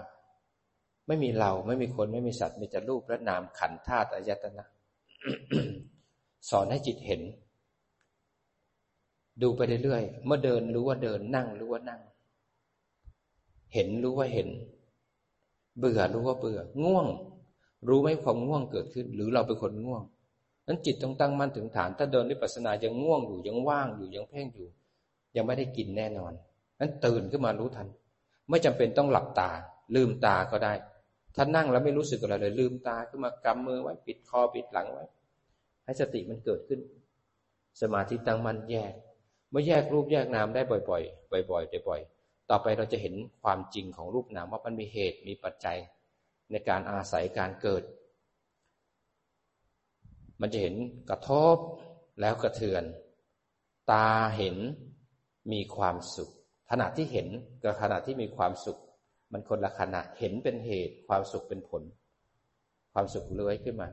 ไม่มีเราไม่มีคนไม่มีสัตว์ มีแต่รูปและนามขันธาตุอายตนะ สอนให้จิตเห็น ดูไปเรื่อยๆเมื่อเดินรู้ว่าเดินนั่งรู้ว่านั่ง เห็นรู้ว่าเห็น เบื่อรู้ว่าเบื่อ ง่วง รู้ไหมความง่วงเกิดขึ้น หรือเราเป็นคนง่วงนั้นจิตต้องตั้งมั่นถึงฐาน ถ้าเดินวิปัสสนายังง่วงอยู่ยังว่างอยู่ยังเพ่งอยู่ ยังไม่ได้กินแน่นอนนั้นตื่นขึ้นมารู้ทัน ไม่จำเป็นต้องหลับตา ลืมตาก็ได้ ถ้านั่งแล้วไม่รู้สึกอะไรเลย ลืมตาขึ้นมากำมือไว้ปิดคอปิดหลังไว้ ให้สติมันเกิดขึ้น สมาธิตั้งมันแยก เมื่อแยกรูปแยกนามได้บ่อยๆ บ่อยๆบ่อยๆ ต่อไปเราจะเห็นความจริงของรูปนามว่ามันมีเหตุมีปัจจัยในการอาศัยการเกิด มันจะเห็นกระทบแล้วกระเทือน ตาเห็นมีความสุข ขณะที่เห็นกับขณะที่มีความสุข มันคนละขณะเห็นเป็นเหตุ ความสุขเป็นผล ความสุขเลื้อยขึ้นมา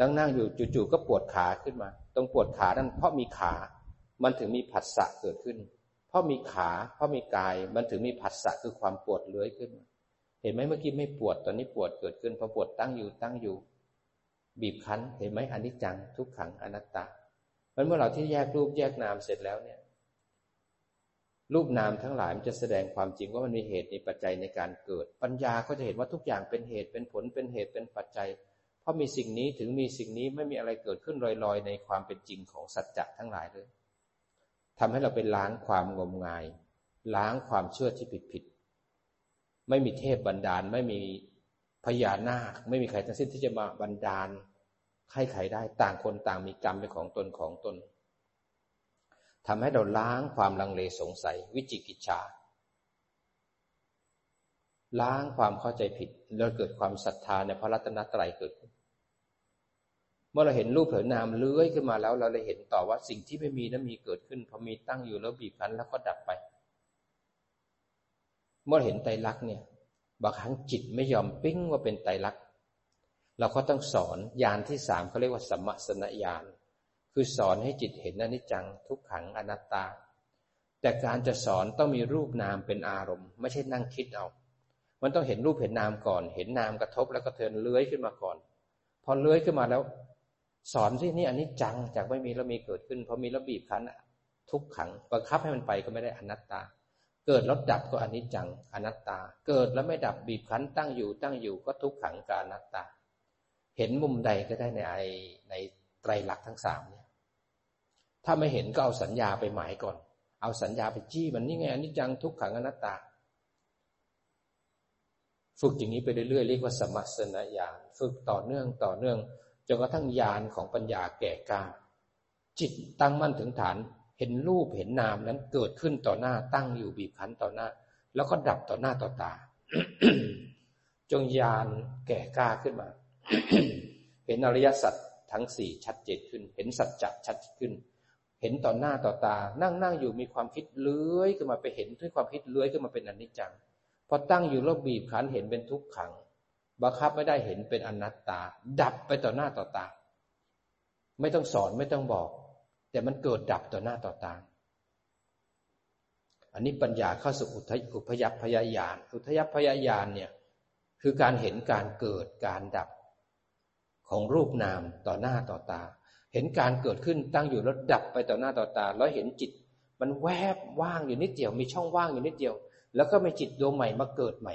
นั่งนั่งอยู่จู่ๆก็ปวดขาขึ้นมา ตรงปวดขานั้นเพราะมีขา มันถึงมีผัสสะเกิดขึ้น เพราะมีขา เพราะมีกาย มันถึงมีผัสสะคือความปวดเลื้อยขึ้น เห็นไหมเมื่อกี้ไม่ปวด ตอนนี้ปวดเกิดขึ้นพอปวดตั้งอยู่ตั้งอยู่ บีบคั้น เห็นไหมอนิจจัง ทุกขังอนัตตามันเมื่อเราที่แยกรูปแยกนามเสร็จแล้วเนี่ย รูปนามทั้งหลายมันจะแสดงความจริงว่ามันมีเหตุมีปัจจัยในการเกิด ปัญญาก็จะเห็นว่าทุกอย่างเป็นเหตุเป็นผลเป็นเหตุเป็นปัจจัย เพราะมีสิ่งนี้ถึงมีสิ่งนี้ไม่มีอะไรเกิดขึ้นลอยๆ ในความเป็นจริงของสัจจะทั้งหลายเลยทำให้เราเป็นล้างความงมงาย ล้างความเชื่อที่ผิดผิดไม่มีเทพบันดาลไม่มีพญานาคไม่มีใครทั้งสิ้นที่จะมาบันดาลให้ใครได้ต่างคนต่างมีกรรมเป็นของตนของตน ทำให้เราล้างความลังเลสงสัย วิจิกิจฉาล้างความเข้าใจผิด แล้วเกิดความศรัทธาในพระรัตนตรัยเกิดขึ้นเมื่อเราเห็นรูปเห็นนามเลื้อยขึ้นมาแล้ว เราเลยเห็นต่อว่าสิ่งที่ไม่มีนั้นมีเกิดขึ้นพอมีตั้งอยู่แล้วบีบคั้นแล้วก็ดับไป เมื่อเห็นไตรลักษณ์เนี่ยบางครั้งจิตไม่ยอมปิ้งว่าเป็นไตรลักษณ์เราก็ต้องสอนยานที่สามเขาเรียกว่าสัมมสนญาณ คือสอนให้จิตเห็นอนิจจังทุกขังอนัตตา แต่การจะสอนต้องมีรูปนามเป็นอารมณ์ ไม่ใช่นั่งคิดเอา มันต้องเห็นรูปเห็นนามก่อน เห็นนามกระทบแล้วก็เทินเลื้อยขึ้นมาก่อน พอเลื้อยขึ้นมาแล้ว สอนที่นี่อนิจจังจากไม่มีแล้วมีเกิดขึ้นพอมีแล้วบีบคั้นทุกขังบังคับให้มันไปก็ไม่ได้อนัตตา เกิดแล้วดับก็อนิจจังอนัตตา เกิดแล้วไม่ดับบีบคั้นตั้งอยู่ตั้งอยู่ก็ทุกขังกานัตตา เห็นมุมใดก็ได้ในไอในไตรลักษณ์ทั้งสามเนี่ย ถ้าไม่เห็นก็เอาสัญญาไปหมายก่อน เอาสัญญาไปจี้มันนี่ไงอนิจจังทุกขังอนัตตา ฝึกอย่างนี้ไปเรื่อยๆเรียกว่าสมัสนญาณฝึกต่อเนื่องต่อเนื่องจนกระทั่งญาณของปัญญาแก่กล้าจิตตั้งมั่นถึงฐานเห็นรูปเห็นนามนั้นเกิดขึ้นต่อหน้าตั้งอยู่บีบคั้นต่อหน้า แล้วก็ดับต่อหน้าต่อตา จงญาณแก่กล้าขึ้นมา เห็นอริยสัจทั้งสี่ชัดเจนขึ้น เห็นสัจจะชัดขึ้น เห็นต่อหน้าต่อตา นั่งนั่งอยู่มีความคิดเลื้อยขึ้นมาไปเห็นด้วยความคิดเลื้อยขึ้นมาเป็นอนิจจังพอตั้งอยู่แล้วบีบขันเห็นเป็นทุกขังบังคับไม่ได้เห็นเป็นอนัตตา ดับไปต่อหน้าต่อตา ไม่ต้องสอนไม่ต้องบอก แต่มันเกิดดับต่อหน้าต่อตา อันนี้ปัญญาเข้าสู่อุทอุพยัพยายานอุทยพยายานเนี่ยคือการเห็นการเกิดการดับ ของรูปนามต่อหน้าต่อตา เห็นการเกิดขึ้นตั้งอยู่แล้วดับไปต่อหน้าต่อตา แล้วเห็นจิต มันแวบว่างอยู่นิดเดียว มีช่องว่างอยู่นิดเดียว แล้วก็มีจิตดวงใหม่มาเกิดใหม่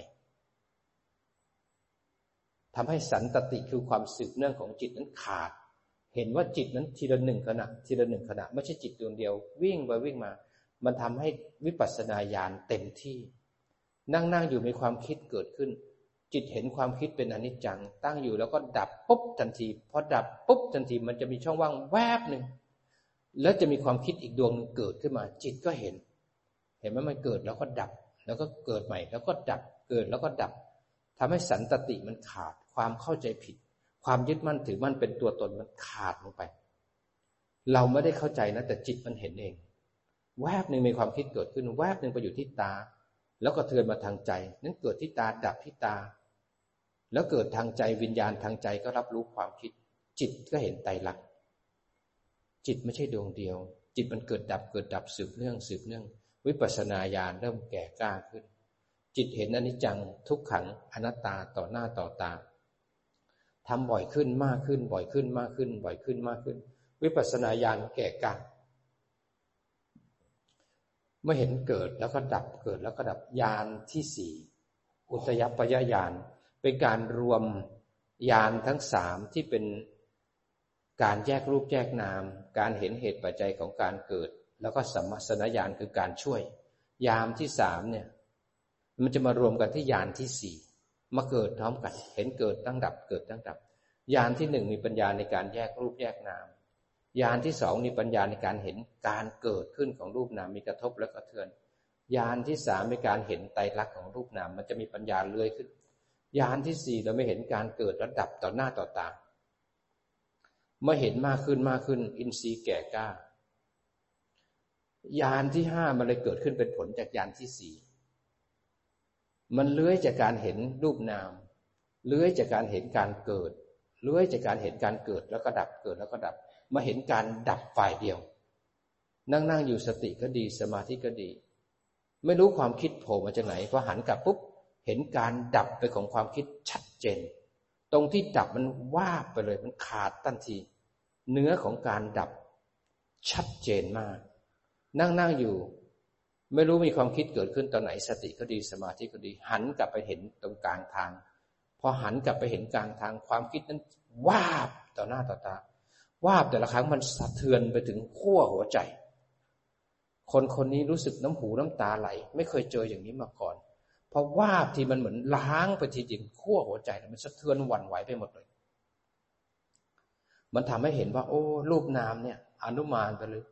ทำให้สันตติคือความสืบเนื่องของจิตนั้นขาด เห็นว่าจิตนั้นทีละหนึ่งขณะ ทีละหนึ่งขณะ ไม่ใช่จิตดวงเดียว วิ่งไปวิ่งมา มันทำให้วิปัสสนาญาณเต็มที่ นั่งนั่งอยู่มีความคิดเกิดขึ้น จิตเห็นความคิดเป็นอนิจจัง ตั้งอยู่แล้วก็ดับปุ๊บทันทีพอดับปุ๊บทันทีมันจะมีช่องว่างแวบหนึ่งแล้วจะมีความคิดอีกดวงนึงเกิดขึ้นมา จิตก็เห็น เห็นไหมมันเกิดแล้วก็ดับ แล้วก็เกิดใหม่ แล้วก็ดับเกิดแล้วก็ดับทำให้สันตติมันขาดความเข้าใจผิด ความยึดมั่นถือมั่นเป็นตัวตนมันขาดลงไป เราไม่ได้เข้าใจนะ แต่จิตมันเห็นเอง แวบหนึ่งมีความคิดเกิดขึ้น แวบหนึ่งไปอยู่ที่ตา แล้วก็เทือนมาทางใจ นั้นเกิดที่ตาดับที่ตา แล้วเกิดทางใจวิญญาณทางใจก็รับรู้ความคิด จิตก็เห็นไตรลักษณ์จิตไม่ใช่ดวงเดียว จิตมันเกิดดับเกิดดับสืบเนื่องสืบเนื่อง วิปัสสนาญาณเริ่มแก่กล้าขึ้น จิตเห็นอนิจจังทุกขังอนัตตาต่อหน้าต่อตาทำบ่อยขึ้นมากขึ้น บ่อยขึ้นมากขึ้น บ่อยขึ้นมากขึ้น วิปัสสนาญาณแก่กล้าเมื่อเห็นเกิดแล้วก็ดับเกิดแล้วก็ดับญาณที่สี่อุตยปยญาณ เป็นการรวมยานทั้งสามที่เป็นการแยกรูปแยกนาม การเห็นเหตุปัจจัยของการเกิด แล้วก็สมัสนญาณคือการช่วย ยามที่สามเนี่ย มันจะมารวมกันที่ยานที่สี่มาเกิดพร้อมกัน เห็นเกิดตั้งดับเกิดตั้งดับ ยานที่หนึ่งมีปัญญาในการแยกรูปแยกนาม ยานที่สองมีปัญญาในการเห็นการเกิดขึ้นของรูปนามมีกระทบและกระเทือน ยานที่สามในการเห็นไตรลักษณ์ของรูปนาม มันจะมีปัญญาเลื่อยขึ้น ยานที่สี่เราไม่เห็นการเกิดระดับต่อหน้าต่อตา เมื่อเห็นมากขึ้นมากขึ้น อินทรีย์แก่กล้ายานที่ห้ามันเลยเกิดขึ้นเป็นผลจากยานที่สี่มันเลื้อยจากการเห็นรูปนาม เลื้อยจากการเห็นการเกิด เลื้อยจากการเห็นการเกิดแล้วก็ดับเกิดแล้วก็ดับ มาเห็นการดับฝ่ายเดียว นั่งนั่งอยู่สติก็ดีสมาธิก็ดี ไม่รู้ความคิดโผล่มาจากไหนพอหันกลับปุ๊บ เห็นการดับไปของความคิดชัดเจน ตรงที่ดับมันว่าไปเลยมันขาดทันที เนื้อของการดับชัดเจนมาก นั่งนั่งอยู่ ไม่รู้มีความคิดเกิดขึ้นตอนไหนสติก็ดีสมาธิก็ดี หันกลับไปเห็นตรงกลางทาง พอหันกลับไปเห็นกลางทางความคิดนั้นวาบต่อหน้าต่อตาวาบแต่ละครั้งมันสะเทือนไปถึงขั้วหัวใจ คนคนนี้รู้สึกน้ำหูน้ำตาไหล ไม่เคยเจออย่างนี้มาก่อน พอวาบที่มันเหมือนล้างไปทีจริงขั้วหัวใจมันสะเทือนหวั่นไหวไปหมดเลย มันทำให้เห็นว่า โอ้ รูปนามเนี่ย อนุมานไปเลย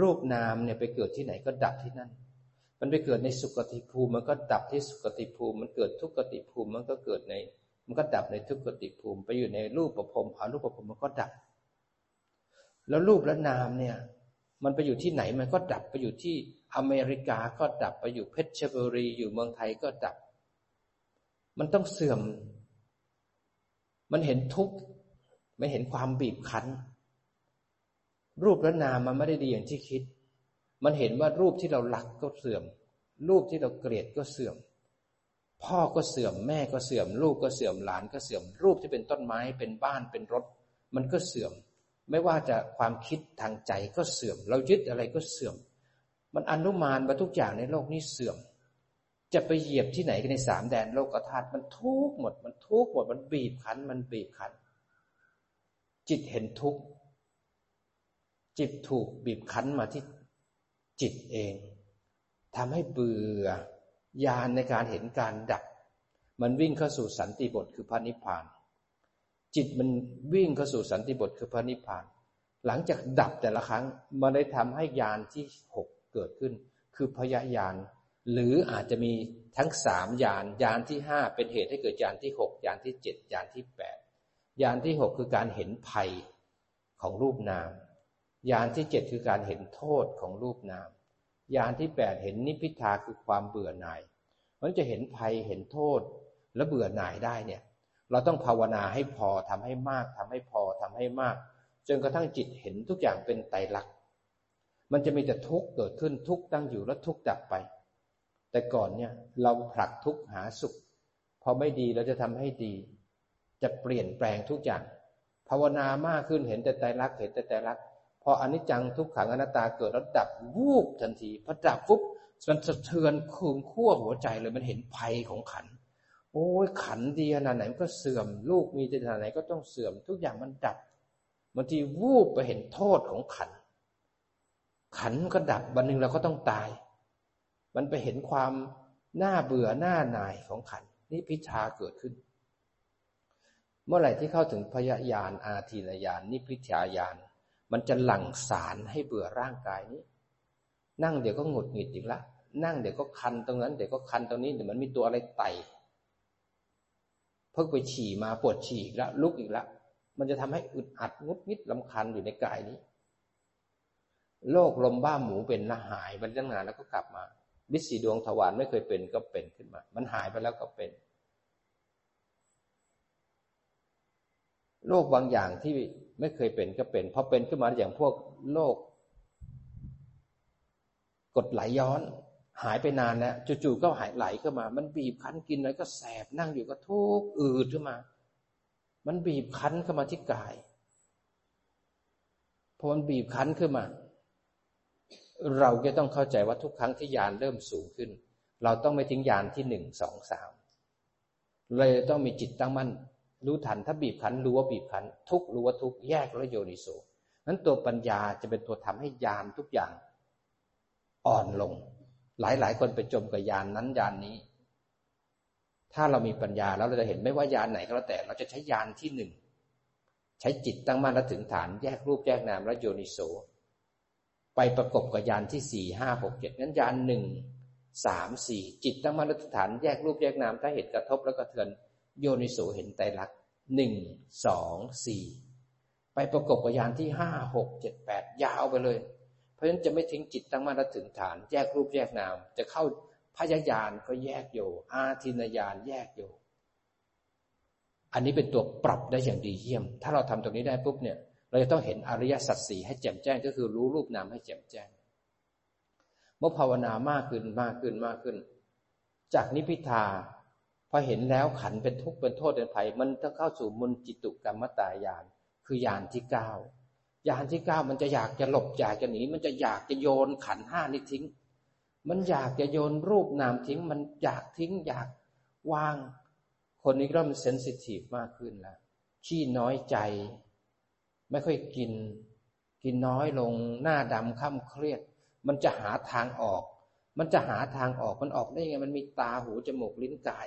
รูปนามเนี่ยไปเกิดที่ไหนก็ดับที่นั่น มันไปเกิดในสุกติภูมิ มันก็ดับที่สุกติภูมิ มันเกิดทุกติภูมิ มันก็เกิดใน มันก็ดับในทุกติภูมิ ไปอยู่ในรูปประพรมอรูปประพรมมันก็ดับ แล้วรูปและนามเนี่ย มันไปอยู่ที่ไหนมันก็ดับไปอยู่ที่ อเมริกาก็ดับไปอยู่เพชรบุรีอยู่เมืองไทยก็ดับ มันต้องเสื่อม มันเห็นทุกข์ไม่เห็นความบีบคั้น รูปและนามมันไม่ได้ดีอย่างที่คิด มันเห็นว่ารูปที่เราหลักก็เสื่อม รูปที่เราเกลียดก็เสื่อม พ่อก็เสื่อมแม่ก็เสื่อม ลูกก็เสื่อมหลานก็เสื่อม รูปที่เป็นต้นไม้เป็นบ้านเป็นรถ มันก็เสื่อม ไม่ว่าจะความคิดทางใจก็เสื่อม เรายึดอะไรก็เสื่อม มันอนุมานว่าทุกอย่างในโลกนี้เสื่อม จะไปเหยียบที่ไหนกันในสามแดนโลกธาตุมันทุกหมด มันทุกหมด มันบีบคั้น มันบีบคั้น จิตเห็นทุกจิตถูกบีบคั้นมาที่จิตเองทำให้เบื่อยานในการเห็นการดับ มันวิ่งเข้าสู่สันติบทคือพระนิพพาน จิตมันวิ่งเข้าสู่สันติบทคือพระนิพพาน หลังจากดับแต่ละครั้งมันได้ทำให้ยานที่หก เกิดขึ้น คือพยายาน หรืออาจจะมีทั้งสามยานยานที่ห้าเป็นเหตุให้เกิดยานที่หกยานที่เจ็ดยานที่แปดยานที่หกคือการเห็นภัยของรูปนามยานที่เจ็ดคือการเห็นโทษของรูปนามยานที่แปดเห็นนิพิทาคือความเบื่อหน่ายมันจะเห็นภัยเห็นโทษและเบื่อหน่ายได้เนี่ย เราต้องภาวนาให้พอทำให้มากทำให้พอทำให้มาก จนกระทั่งจิตเห็นทุกอย่างเป็นไตรลักษณ์ มันจะมีแต่ทุกข์เกิดขึ้นทุกข์ตั้งอยู่แล้วทุกข์ดับไป แต่ก่อนเนี่ยเราผลักทุกข์หาสุข พอไม่ดีเราจะทำให้ดี จะเปลี่ยนแปลงทุกอย่าง ภาวนามากขึ้นเห็นแต่ไตรลักเห็นแต่ไตรลัก พออนิจจังทุกขังอนัตตาเกิดแล้วดับวูบทันทีพอดับปุ๊บมันสะเทือนคืนขั้วหัวใจเลยมันเห็นภัยของขัน โอ้ยขันดีขนาดไหนมันก็เสื่อม ลูกมีขนาดไหนก็ต้องเสื่อม ทุกอย่างมันดับบางทีวูบไปเห็นโทษของขัน ขันก็ดับวันหนึ่งเราก็ต้องตาย มันไปเห็นความน่าเบื่อหน้าหน่ายของขันนี่พิชาเกิดขึ้น เมื่อไหร่ที่เข้าถึงพยายานอาทีนญาณนิพิชายานมันจะหลั่งสารให้เบื่อร่างกายนี้ นั่งเดี๋ยวก็หงุดหงิดอีกละนั่งเดี๋ยวก็คันตรงนั้นเดี๋ยวก็คันตรงนี้เดี๋ยวมันมีตัวอะไรไต่เพิ่งไปฉี่มาปวดฉี่อีกแล้วลุกอีกแล้วมันจะทำให้อึดอัดงุดงิดลำคันอยู่ในกายนี้ โรคลมบ้าหมูเป็นละหายไปตั้งนานแล้วก็กลับมาดิสีดวงทวารไม่เคยเป็นก็เป็นขึ้นมา มันหายไปแล้วก็เป็นโรคบางอย่างที่ไม่เคยเป็นก็เป็นพอเป็นขึ้นมาอย่างพวกโรคกดไหลย้อน หายไปนานแล้วจู่ๆก็หายไหลขึ้นมา มันบีบคั้นกินอะไรก็แสบนั่งอยู่ก็ทุกข์อืดขึ้นมา มันบีบคั้นเข้ามาที่กายพอมันบีบคั้นขึ้นมา เราก็ต้องเข้าใจว่าทุกครั้งที่ยานเริ่มสูงขึ้น เราต้องไม่ทิ้งยานที่หนึ่งสองสามเลยต้องมีจิตตั้งมั่นรู้ทันถ้าบีบคั้นรู้ว่าบีบคั้นทุกรู้ว่าทุกแยกแล้วโยนิโสนั้นตัวปัญญาจะเป็นตัวทำให้ยานทุกอย่างอ่อนลง หลายหลายคนไปจมกับยานนั้นยานนี้ ถ้าเรามีปัญญาแล้วเราจะเห็นไม่ว่ายานไหนก็แล้วแต่ เราจะใช้ยานที่หนึ่งใช้จิตตั้งมั่นและถึงฐานแยกรูปแยกนามและโยนิโส ไปประกบกับยานที่สี่ห้าหกเจ็ดนั้นยานหนึ่งสามสี่จิตตั้งมั่นและถึงฐานแยกรูปแยกนามถ้าเห็นกระทบแล้วก็เทือนโยนิโสเห็นไตรลักษณ์หนึ่งสองสี่ไปประกบกับยานที่ห้าหกเจ็ดแปดยาวไปเลย เพราะฉะนั้นจะไม่ทิ้งจิตตั้งมั่นและถึงฐาน แยกรูปแยกนาม จะเข้าพยายานก็แยกโยอาทินยานแยกโยอันนี้เป็นตัวปรับได้อย่างดีเยี่ยม ถ้าเราทำตรงนี้ได้ปุ๊บเนี่ย เราจะต้องเห็นอริยสัจสี่ให้แจ่มแจ้งก็คือรู้รูปนามให้แจ่มแจ้ง เมื่อภาวนามากขึ้นมากขึ้นมากขึ้น จากนิพิทาพอเห็นแล้วขันเป็นทุกข์เป็นโทษเป็นภัยมันต้องเข้าสู่มุนจิตุกรรมตายานคือยานที่เก้ายานที่เก้ามันจะอยากจะหลบอยากจะหนี มันจะอยากจะโยนขันห้านี้ทิ้ง มันอยากจะโยนรูปนามทิ้ง มันอยากทิ้งอยากวาง คนนี้เริ่มเซนซิทีฟมากขึ้นแล้วขี้น้อยใจ ไม่ค่อยกิน กินน้อยลงหน้าดำค่ำเครียด มันจะหาทางออก มันจะหาทางออกมันออกได้ยังไง มันมีตาหูจมูกลิ้นกาย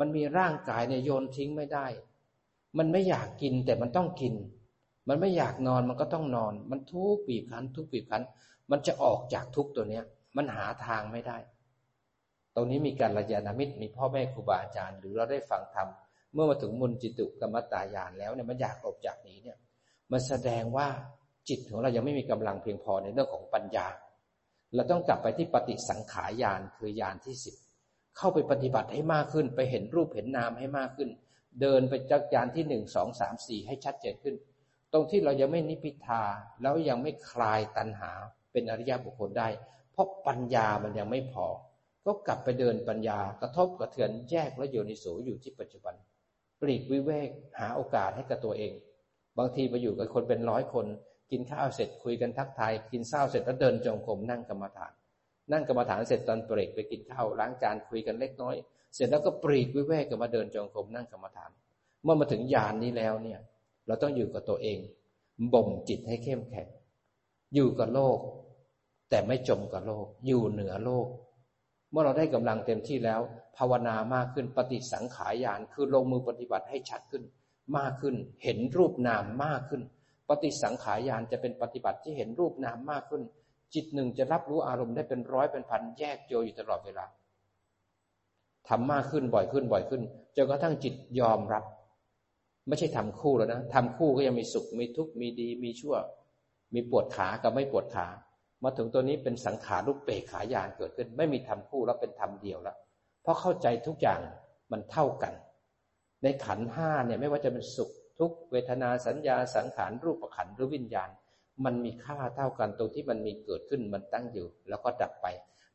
มันมีร่างกายเนี่ยโยนทิ้งไม่ได้ มันไม่อยากกินแต่มันต้องกิน มันไม่อยากนอนมันก็ต้องนอน มันทุกปีบคันทุกปีบคันมันจะออกจากทุกตัวเนี้ย มันหาทางไม่ได้ ตรงนี้มีการระยานามิตรมีพ่อแม่ครูบาอาจารย์ หรือเราได้ฟังธรรมเมื่อมาถึงมุนจิตุกรรมตายานแล้วเนี่ยมันอยากออกจากนี้เนี่ย มันแสดงว่าจิตของเรายังไม่มีกำลังเพียงพอในเรื่องของปัญญา เราต้องกลับไปที่ปฏิสังขารยานคือยานที่สิบเข้าไปปฏิบัติให้มากขึ้น ไปเห็นรูปเห็นนามให้มากขึ้น เดินไปจากยานที่หนึ่งสองสามสี่ให้ชัดเจนขึ้น ตรงที่เรายังไม่นิพิทาแล้วยังไม่คลายตัณหาเป็นอริยบุคคลได้ เพราะปัญญามันยังไม่พอ ก็กลับไปเดินปัญญากระทบกระเทือนแยกและโยนิโสอยู่ที่ปัจจุบันปลีกวิเวกหาโอกาสให้กับตัวเอง บางทีไปอยู่กับคนเป็นร้อยคน กินข้าวเสร็จคุยกันทักทาย กินข้าวเสร็จแล้วเดินจงกรมนั่งกรรมฐาน นั่งกรรมฐานเสร็จตอนเบรกไปกินข้าวล้างจานคุยกันเล็กน้อย เสร็จแล้วก็ปลีกวิเวกกันมาเดินจงกรมนั่งกรรมฐาน เมื่อมาถึงยานนี้แล้วเนี่ย เราต้องอยู่กับตัวเองบ่มจิตให้เข้มแข็ง อยู่กับโลก แต่ไม่จมกับโลก อยู่เหนือโลก เมื่อเราได้กำลังเต็มที่แล้ว ภาวนามากขึ้นปฏิสังขารยานคือลงมือปฏิบัติให้ชัดขึ้น มากขึ้น เห็นรูปนามมากขึ้น ปฏิสังขารยานจะเป็นปฏิบัติที่เห็นรูปนามมากขึ้น จิตหนึ่งจะรับรู้อารมณ์ได้เป็นร้อยเป็นพันแยกโยอยู่ตลอดเวลาทำมากขึ้นบ่อยขึ้นบ่อยขึ้นจนกระทั่งจิตยอมรับ ไม่ใช่ทำคู่แล้วนะทำคู่ก็ยังมีสุขมีทุกข์มีดี มีชั่ว มีปวดขากับไม่ปวดขา มาถึงตัวนี้เป็นสังขารุปเปกขายานเกิดขึ้น ไม่มีธรรมคู่แล้วเป็นธรรมเดียวแล้วเพราะเข้าใจทุกอย่างมันเท่ากัน ในขันห้าเนี่ยไม่ว่าจะเป็นสุขทุกเวทนาสัญญาสังขารรูปขันหรือวิญญาณ มันมีค่าเท่ากันตรงที่มันมีเกิดขึ้นมันตั้งอยู่ แล้วก็ดับไป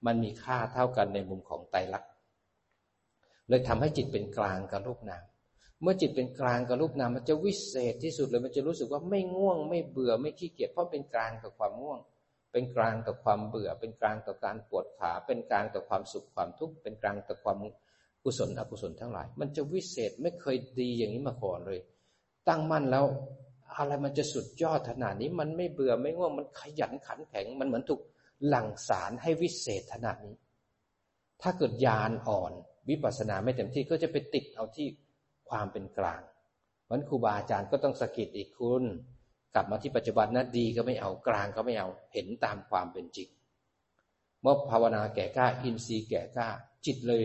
มันมีค่าเท่ากันในมุมของไตรลักษณ์เลยทำให้จิตเป็นกลางกับรูปนาม เมื่อจิตเป็นกลางกับรูปนามมันจะวิเศษที่สุดเลยมันจะรู้สึกว่าไม่ง่วงไม่เบื่อไม่ขี้เกียจเพราะเป็นกลางกับความง่วง เป็นกลางต่อความเบื่อ เป็นกลางต่อการปวดขา เป็นกลางต่อความสุขความทุกข์เป็นกลางต่อความ กุศลอกุศลทั้งหลาย มันจะวิเศษไม่เคยดีอย่างนี้มาก่อนเลย ตั้งมั่นแล้วอะไรมันจะสุดยอดขนาดนี้มันไม่เบื่อไม่ง่วงมันขยันขันแข็ง มันเหมือนถูกหลั่งสารให้วิเศษขนาดนี้ ถ้าเกิดยานอ่อน วิปัสสนาไม่เต็มที่ก็จะไปติดเอาที่ความเป็นกลางมันครูบาอาจารย์ก็ต้องสกิดอีกคุณ กลับมาที่ปัจจุบันนะดีก็ไม่เอากลางก็ไม่เอาเห็นตามความเป็นจริงเมื่อภาวนาแก่กล้า อินทรีย์แก่กล้า จิตเลย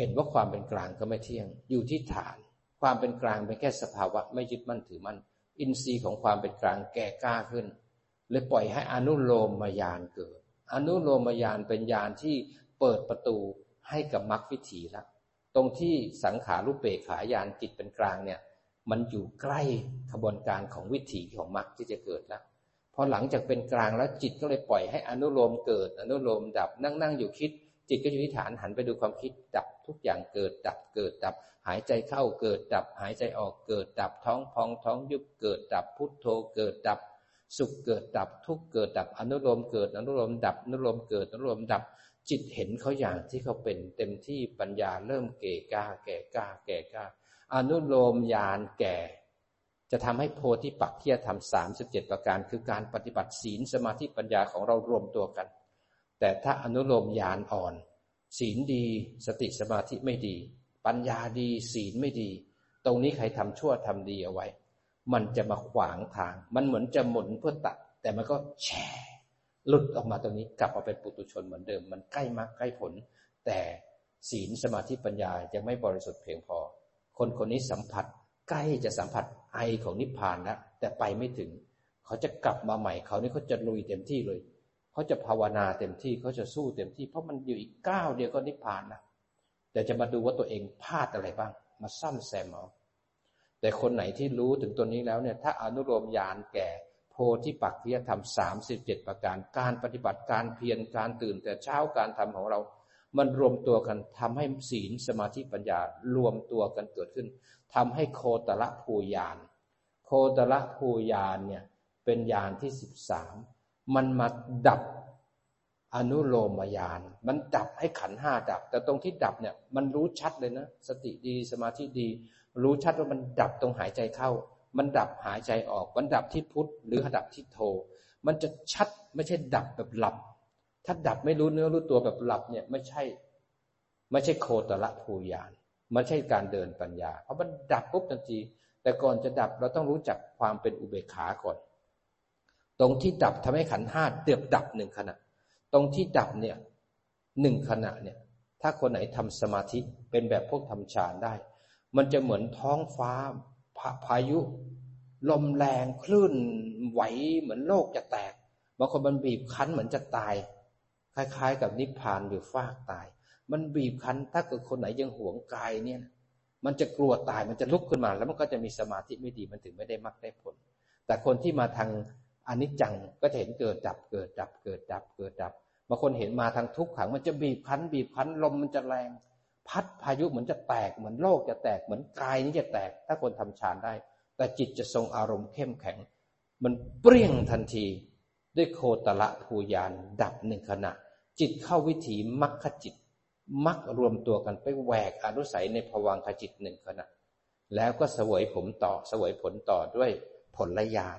เห็นว่าความเป็นกลางก็ไม่เที่ยง อยู่ที่ฐาน ความเป็นกลางเป็นแค่สภาวะไม่ยึดมั่นถือมั่น อินทรีย์ของความเป็นกลางแก่กล้าขึ้นเลยปล่อยให้อนุโลมมายานเกิด อนุโลมมายานเป็นยานที่เปิดประตูให้กับมรรควิถีแล้วตรงที่สังขารุปเปขายานจิตเป็นกลางเนี่ย มันอยู่ใกล้ขบวนการของวิถีของมรรคที่จะเกิดแล้วพอหลังจากเป็นกลางแล้วจิตก็เลยปล่อยให้อนุโลมเกิด อนุโลมดับนั่งนั่งอยู่คิด จิตก็อยู่ที่ฐานหันไปดูความคิดดับทุกอย่างเกิดดับเกิดดับ หายใจเข้าเกิดดับ หายใจออกเกิดดับท้องพองท้องยุบเกิดดับพุทโธเกิดดับ สุขเกิดดับทุกเกิดดับอนุโลมเกิดอนุโลมดับอนุโลมเกิดอนุโลมดับ จิตเห็นเขาอย่างที่เขาเป็นเต็มที่ปัญญาเริ่มเก่ก้าแก่ก้าแก่ก้าอนุโลมญาณแก่ จะทำให้โพธิปักเที่จะทำสามสิบเจ็ดประการ คือการปฏิบัติศีลสมาธิปัญญาของเรารวมตัวกัน แต่ถ้าอนุโลมญาณอ่อน ศีลดี สติสมาธิไม่ดี ปัญญาดี ศีลไม่ดี ตรงนี้ใครทำชั่วทำดีเอาไว้ มันจะมาขวางทาง มันเหมือนจะหมุนเพื่อตัด แต่มันก็แช่หลุดออกมาตรงนี้กลับมาเป็นปุตุชนเหมือนเดิม มันใกล้มากใกล้ผล แต่ศีลสมาธิปัญญายังไม่บริสุทธิ์เพียงพอ คนคนนี้สัมผัสใกล้จะสัมผัสไอของนิพพานแล้วแต่ไปไม่ถึง เขาจะกลับมาใหม่เขานี่เขาจะลุยเต็มที่เลย เขาจะภาวนาเต็มที่เขาจะสู้เต็มที่ เพราะมันอยู่อีกก้าวเดียวก็นิพพานนะแต่จะมาดูว่าตัวเองพลาดอะไรบ้าง มาซ่อมแซมเอาแต่คนไหนที่รู้ถึงตัวนี้แล้วเนี่ย ถ้าอนุโลมญาณแก่ โพธิปักขิยธรรมสามสิบเจ็ดประการ การปฏิบัติการเพียรการตื่น แต่เช้าการทำของเรา มันรวมตัวกันทำให้ศีลสมาธิปัญญารวมตัวกันเกิดขึ้นทำให้โคตรละภูยาน โคตรละภูยานเนี่ยเป็นยานที่สิบสาม มันมาดับอนุโลมยาน มันดับให้ขันห้าดับ แต่ตรงที่ดับเนี่ย มันรู้ชัดเลยนะ สติดีสมาธิดี รู้ชัดว่ามันดับตรงหายใจเข้า มันดับหายใจออก มันดับที่พุทธหรือดับที่โท มันจะชัดไม่ใช่ดับแบบหลับ ถ้าดับไม่รู้เนื้อรู้ตัวแบบหลับเนี่ยไม่ใช่ ไม่ใช่โคตระภูยานมันใช่การเดินปัญญา เพราะมันดับปุ๊บทันที แต่ก่อนจะดับเราต้องรู้จักความเป็นอุเบกขาก่อน ตรงที่ดับทำให้ขันห้าเดือบดับหนึ่งขณะ ตรงที่ดับเนี่ยหนึ่งขณะเนี่ย ถ้าคนไหนทำสมาธิเป็นแบบพวกทำฌานได้ มันจะเหมือนท้องฟ้าพายุ ลมแรงคลื่นไหวเหมือนโลกจะแตกบางคนมันบีบคั้นเหมือนจะตาย คล้ายๆ กับนิพพานหรือฟากตาย มันบีบคั้นถ้าเกิดคนไหนยังหวงกายเนี่ยมันจะกลัวตายมันจะลุกขึ้นมา แล้วมันก็จะมีสมาธิไม่ดีมันถึงไม่ได้มักได้ผล แต่คนที่มาทาง อันิจจังก็จะเห็นเกิดดับเกิดดับเกิดดับเกิดดับบางคนเห็นมาทางทุกขัง มันจะบีบคั้น บีบคั้นลมมันจะแรง พัดพายุเหมือนจะแตกเหมือนโลกจะแตกเหมือนกายนี้จะแตก ถ้าคนทำฌานได้ แต่จิตจะทรงอารมณ์เข้มแข็ง มันเปรี้ยงทันที ด้วยโคตรละภูยานดับหนึ่งขณะ จิตเข้าวิถีมรรคจิตมักรวมตัวกันไปแหวกอนุสัยในภวังคจิตหนึ่งขณะ แล้วก็สวยผมต่อสวยผลต่อด้วยผลละยาน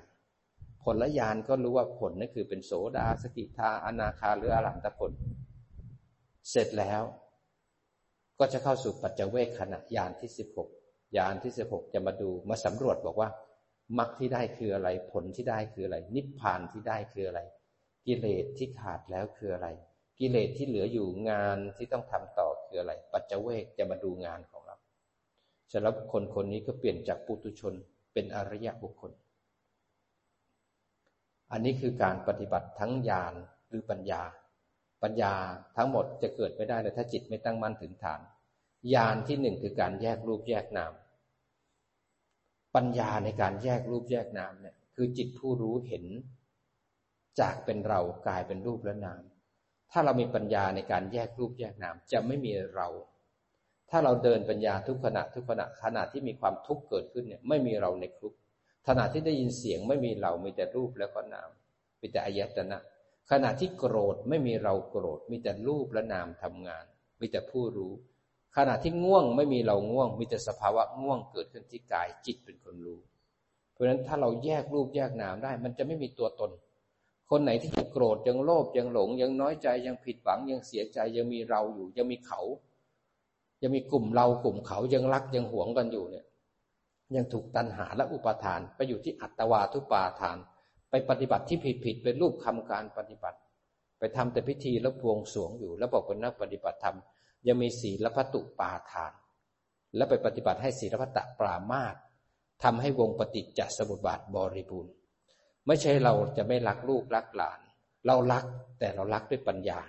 ผลละยานก็รู้ว่าผลนั่นคือเป็นโสดาสกิทาอนาคาหรืออรหันตผล เสร็จแล้ว ก็จะเข้าสู่ปัจจเวคขณะยานที่สิบหกยานที่สิบหกจะมาดูมาสำรวจบอกว่ามรรคที่ได้คืออะไร ผลที่ได้คืออะไร นิพพานที่ได้คืออะไร กิเลสที่ขาดแล้วคืออะไร กิเลสที่เหลืออยู่งานที่ต้องทำต่อคืออะไร ปัจจเวกจะมาดูงานของเราสำหรับคนคนนี้ก็เปลี่ยนจากปุตุชนเป็นอริยบุคคล อันนี้คือการปฏิบัติทั้งญาณหรือปัญญา ปัญญาทั้งหมดจะเกิดไม่ได้เลยถ้าจิตไม่ตั้งมั่นถึงฐานญาณที่หนึ่งคือการแยกรูปแยกนาม ปัญญาในการแยกรูปแยกนามเนี่ย คือจิตผู้รู้เห็น จากเป็นเรากลายเป็นรูปและนาม ถ้าเรามีปัญญาในการแยกรูปแยกนามจะไม่มีเรา ถ้าเราเดินปัญญาทุกขณะทุกขณะขณะที่มีความทุกข์เกิดขึ้นเนี่ย ไม่มีเราในคุกข ขณะที่ได้ยินเสียงไม่มีเรามีแต่รูปแล้วก็นามมีแต่อายตนะ ขณะที่โกรธไม่มีเราโกรธ มีแต่รูปและนามทำงาน มีแต่ผู้รู้ ขณะที่ง่วงไม่มีเราง่วง มีแต่สภาวะง่วงเกิดขึ้นที่กายจิตเป็นคนรู้ เพราะฉะนั้นถ้าเราแยกรูปแยกนามได้ มันจะไม่มีตัวตน คนไหนที่ยังโกรธยังโลภยังหลง ยังน้อยใจยังผิดหวังยังเสียใจยังมีเราอยู่ ยังมีเขา ยังมีกลุ่มเรากลุ่มเขายังรักยังหวงกันอยู่เนี่ย ยังถูกตันหาและอุปทาน ไปอยู่ที่อัตวาทุปาทาน ไปปฏิบัติที่ผิดผิดเป็นรูปคำการปฏิบัติ ไปทำแต่พิธีแล้วพวงสวงอยู่ แล้วบอกเป็นนักปฏิบัติธรรม ยังมีศีลพัตุปาทาน แล้วไปปฏิบัติให้ศีลพัตะปรามาตทำให้วงปฏิจจสมุปบาทบริบูรณ์ไม่ใช่เราจะไม่รักลูกรักหลาน เรารักแต่เรารักด้วยปัญญา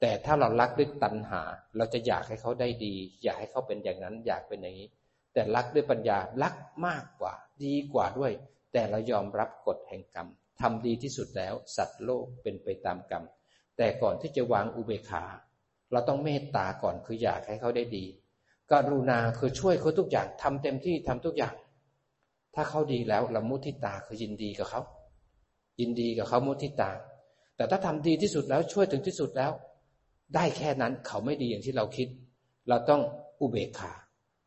แต่ถ้าเรารักด้วยตัณหา เราจะอยากให้เขาได้ดี อยากให้เขาเป็นอย่างนั้นอยากเป็นอย่างนี้ แต่รักด้วยปัญญารักมากกว่า ดีกว่าด้วย แต่เรายอมรับกฎแห่งกรรมทำดีที่สุดแล้ว สัตว์โลกเป็นไปตามกรรม แต่ก่อนที่จะวางอุเบกขา เราต้องเมตตาก่อนคืออยากให้เขาได้ดีกรุณาคือช่วยเขาทุกอย่างทำเต็มที่ทำทุกอย่าง ถ้าเขาดีแล้วเรามุทิตาคือยินดีกับเขา ยินดีกับเขามุทิตา แต่ถ้าทำดีที่สุดแล้วช่วยถึงที่สุดแล้ว ได้แค่นั้นเขาไม่ดีอย่างที่เราคิด เราต้องอุเบกขา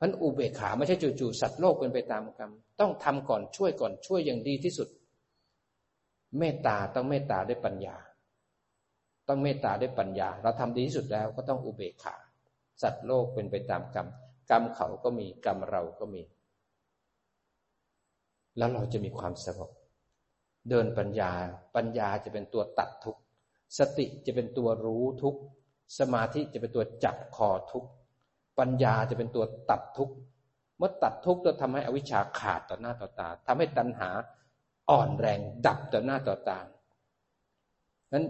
เพราะอุเบกขาไม่ใช่จู่ๆสัตว์โลกเป็นไปตามกรรม ต้องทำก่อนช่วยก่อนช่วยอย่างดีที่สุด เมตตาต้องเมตตาด้วยปัญญา ต้องเมตตาด้วยปัญญา เราทำดีที่สุดแล้วก็ต้องอุเบกขา สัตว์โลกเป็นไปตามกรรม กรรมเขาก็มีกรรมเราก็มี แล้วเราจะมีความสงบเดินปัญญา ปัญญาจะเป็นตัวตัดทุกข์สติจะเป็นตัวรู้ทุกข์สมาธิจะเป็นตัวจับคอทุกข์ ปัญญาจะเป็นตัวตัดทุกข์เมื่อตัดทุกข์จะทำให้อวิชชาขาดต่อหน้าต่อตาทำให้ตัณหาอ่อนแรงดับต่อหน้าต่อตานั้น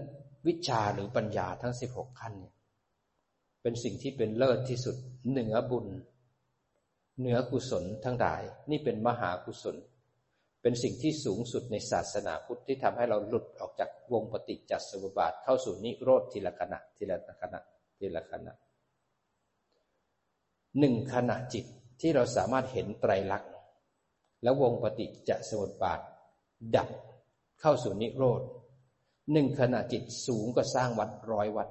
วิชาหรือปัญญาทั้งสิบหกขั้นเนี่ยเป็นสิ่งที่เป็นเลิศที่สุดเหนือบุญ เหนือกุศลทั้งหลาย นี่เป็นมหากุศล เป็นสิ่งที่สูงสุดในศาสนาพุทธที่ทำให้เราหลุดออกจากวงปฏิจจสมุปบาทเข้าสู่นิโรธทีละขณะทีละขณะทีละขณะ หนึ่งขณะจิตที่เราสามารถเห็นไตรลักษณ์ แล้ววงปฏิจจสมุปบาท ดับเข้าสู่นิโรธหนึ่งขณะจิตสูงก็สร้างวัดร้อยวัด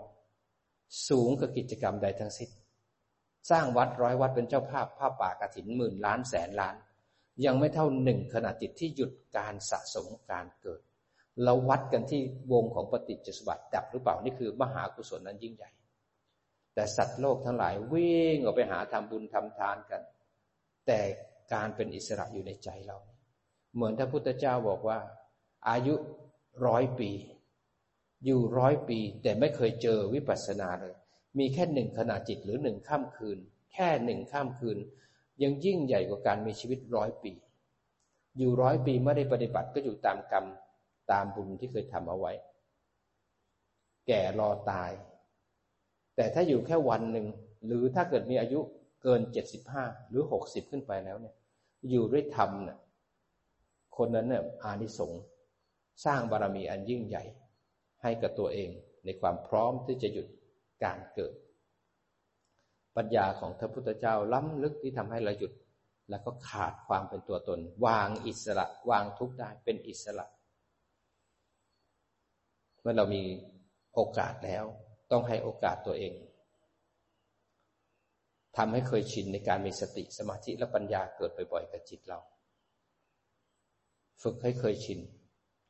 สูงกับกิจกรรมใดทั้งสิ้นสร้างวัดร้อยวัดเป็นเจ้าภาพผ้าป่ากระถินหมื่นล้านแสนล้าน ยังไม่เท่าหนึ่งขณะจิตที่หยุดการสะสมการเกิด เราวัดกันที่วงของปฏิจจสมบัติดับหรือเปล่านี่คือมหากุศลนั้นยิ่งใหญ่ แต่สัตว์โลกทั้งหลายวิ่งออกไปหาทำบุญทำทานกัน แต่การเป็นอิสระอยู่ในใจเรา เหมือนท่านพุทธเจ้าบอกว่า อายุร้อยปี อยู่ร้อยปี แต่ไม่เคยเจอวิปัสสนาเลย มีแค่หนึ่งขณะจิตหรือหนึ่งข้ามคืน แค่หนึ่งข้ามคืน ยังยิ่งใหญ่กว่าการมีชีวิตร้อยปี อยู่ร้อยปีไม่ได้ปฏิบัติก็อยู่ตามกรรมตามบุญที่เคยทำเอาไว้ แก่รอตาย แต่ถ้าอยู่แค่วันหนึ่ง หรือถ้าเกิดมีอายุเกินเจ็ดสิบห้าหรือหกสิบขึ้นไปแล้วเนี่ย อยู่ด้วยธรรมเนี่ยคนนั้นเนี่ยอานิสงส์สร้างบารมีอันยิ่งใหญ่ ให้กับตัวเองในความพร้อมที่จะหยุดการเกิด ปัญญาของพระพุทธเจ้าล้ำลึกที่ทำให้เราหยุด แล้วก็ขาดความเป็นตัวตน วางอิสระ วางทุกได้เป็นอิสระ เมื่อเรามีโอกาสแล้ว ต้องให้โอกาสตัวเองทำให้เคยชินในการมีสติสมาธิและปัญญาเกิดบ่อยๆกับจิตเรา ฝึกให้เคยชิน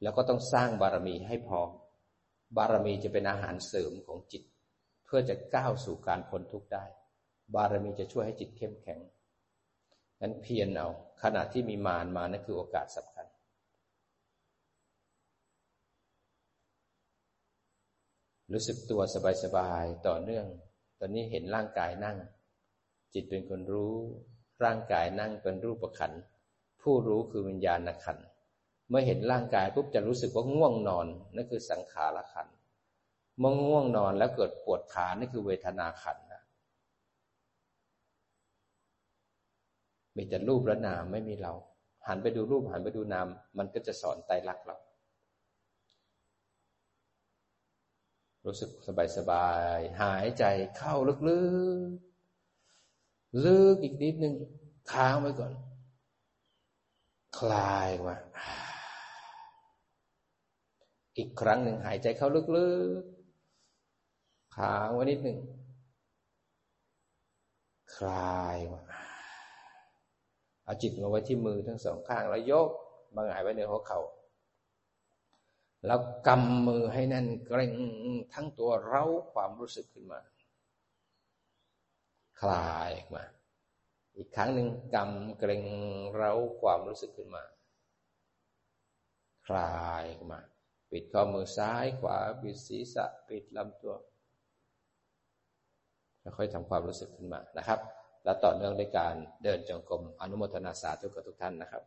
แล้วก็ต้องสร้างบารมีให้พอ บารมีจะเป็นอาหารเสริมของจิต เพื่อจะก้าวสู่การพ้นทุกข์ได้ บารมีจะช่วยให้จิตเข้มแข็งนั้นเพียรเอาขณะที่มีมารมานั่นคือโอกาสสำคัญ รู้สึกตัวสบายๆต่อเนื่อง ตอนนี้เห็นร่างกายนั่ง จิตเป็นคนรู้ ร่างกายนั่งเป็นรูปขันผู้รู้คือวิญญาณขันเมื่อเห็นร่างกายปุ๊บจะรู้สึกว่าง่วงนอนนั่นคือสังขารขันเมื่อง่วงนอนแล้วเกิดปวดขานั่นคือเวทนาขันมีแต่รูปและนามไม่มีเรา หันไปดูรูปหันไปดูนาม มันก็จะสอนไตรลักษณ์เรา รู้สึกสบายสบาย หายใจเข้าลึกๆ ลึกอีกนิดนึง ค้างไว้ก่อน คลายมาอีกครั้งหนึ่งหายใจเข้าลึกๆ ค้างไว้นิดหนึ่ง คลายมาเอาจิตมาไว้ที่มือทั้งสองข้างแล้วยกมาหงายไว้ในหัวเขา่า แล้วกำมือให้แน่นเกร็งทั้งตัวเร้าความรู้สึกขึ้นมา คลายออกมา อีกครั้งหนึ่งกำเกร็งเร้าความรู้สึกขึ้นมา คลายออกมา ปิดข้อมือซ้ายขวา ปิดศีรษะ ปิดลำตัวค่อยๆทำความรู้สึกขึ้นมานะครับ และต่อเนื่องในการเดินจงกรมอนุโมทนาสาธุกับทุกท่านนะครับ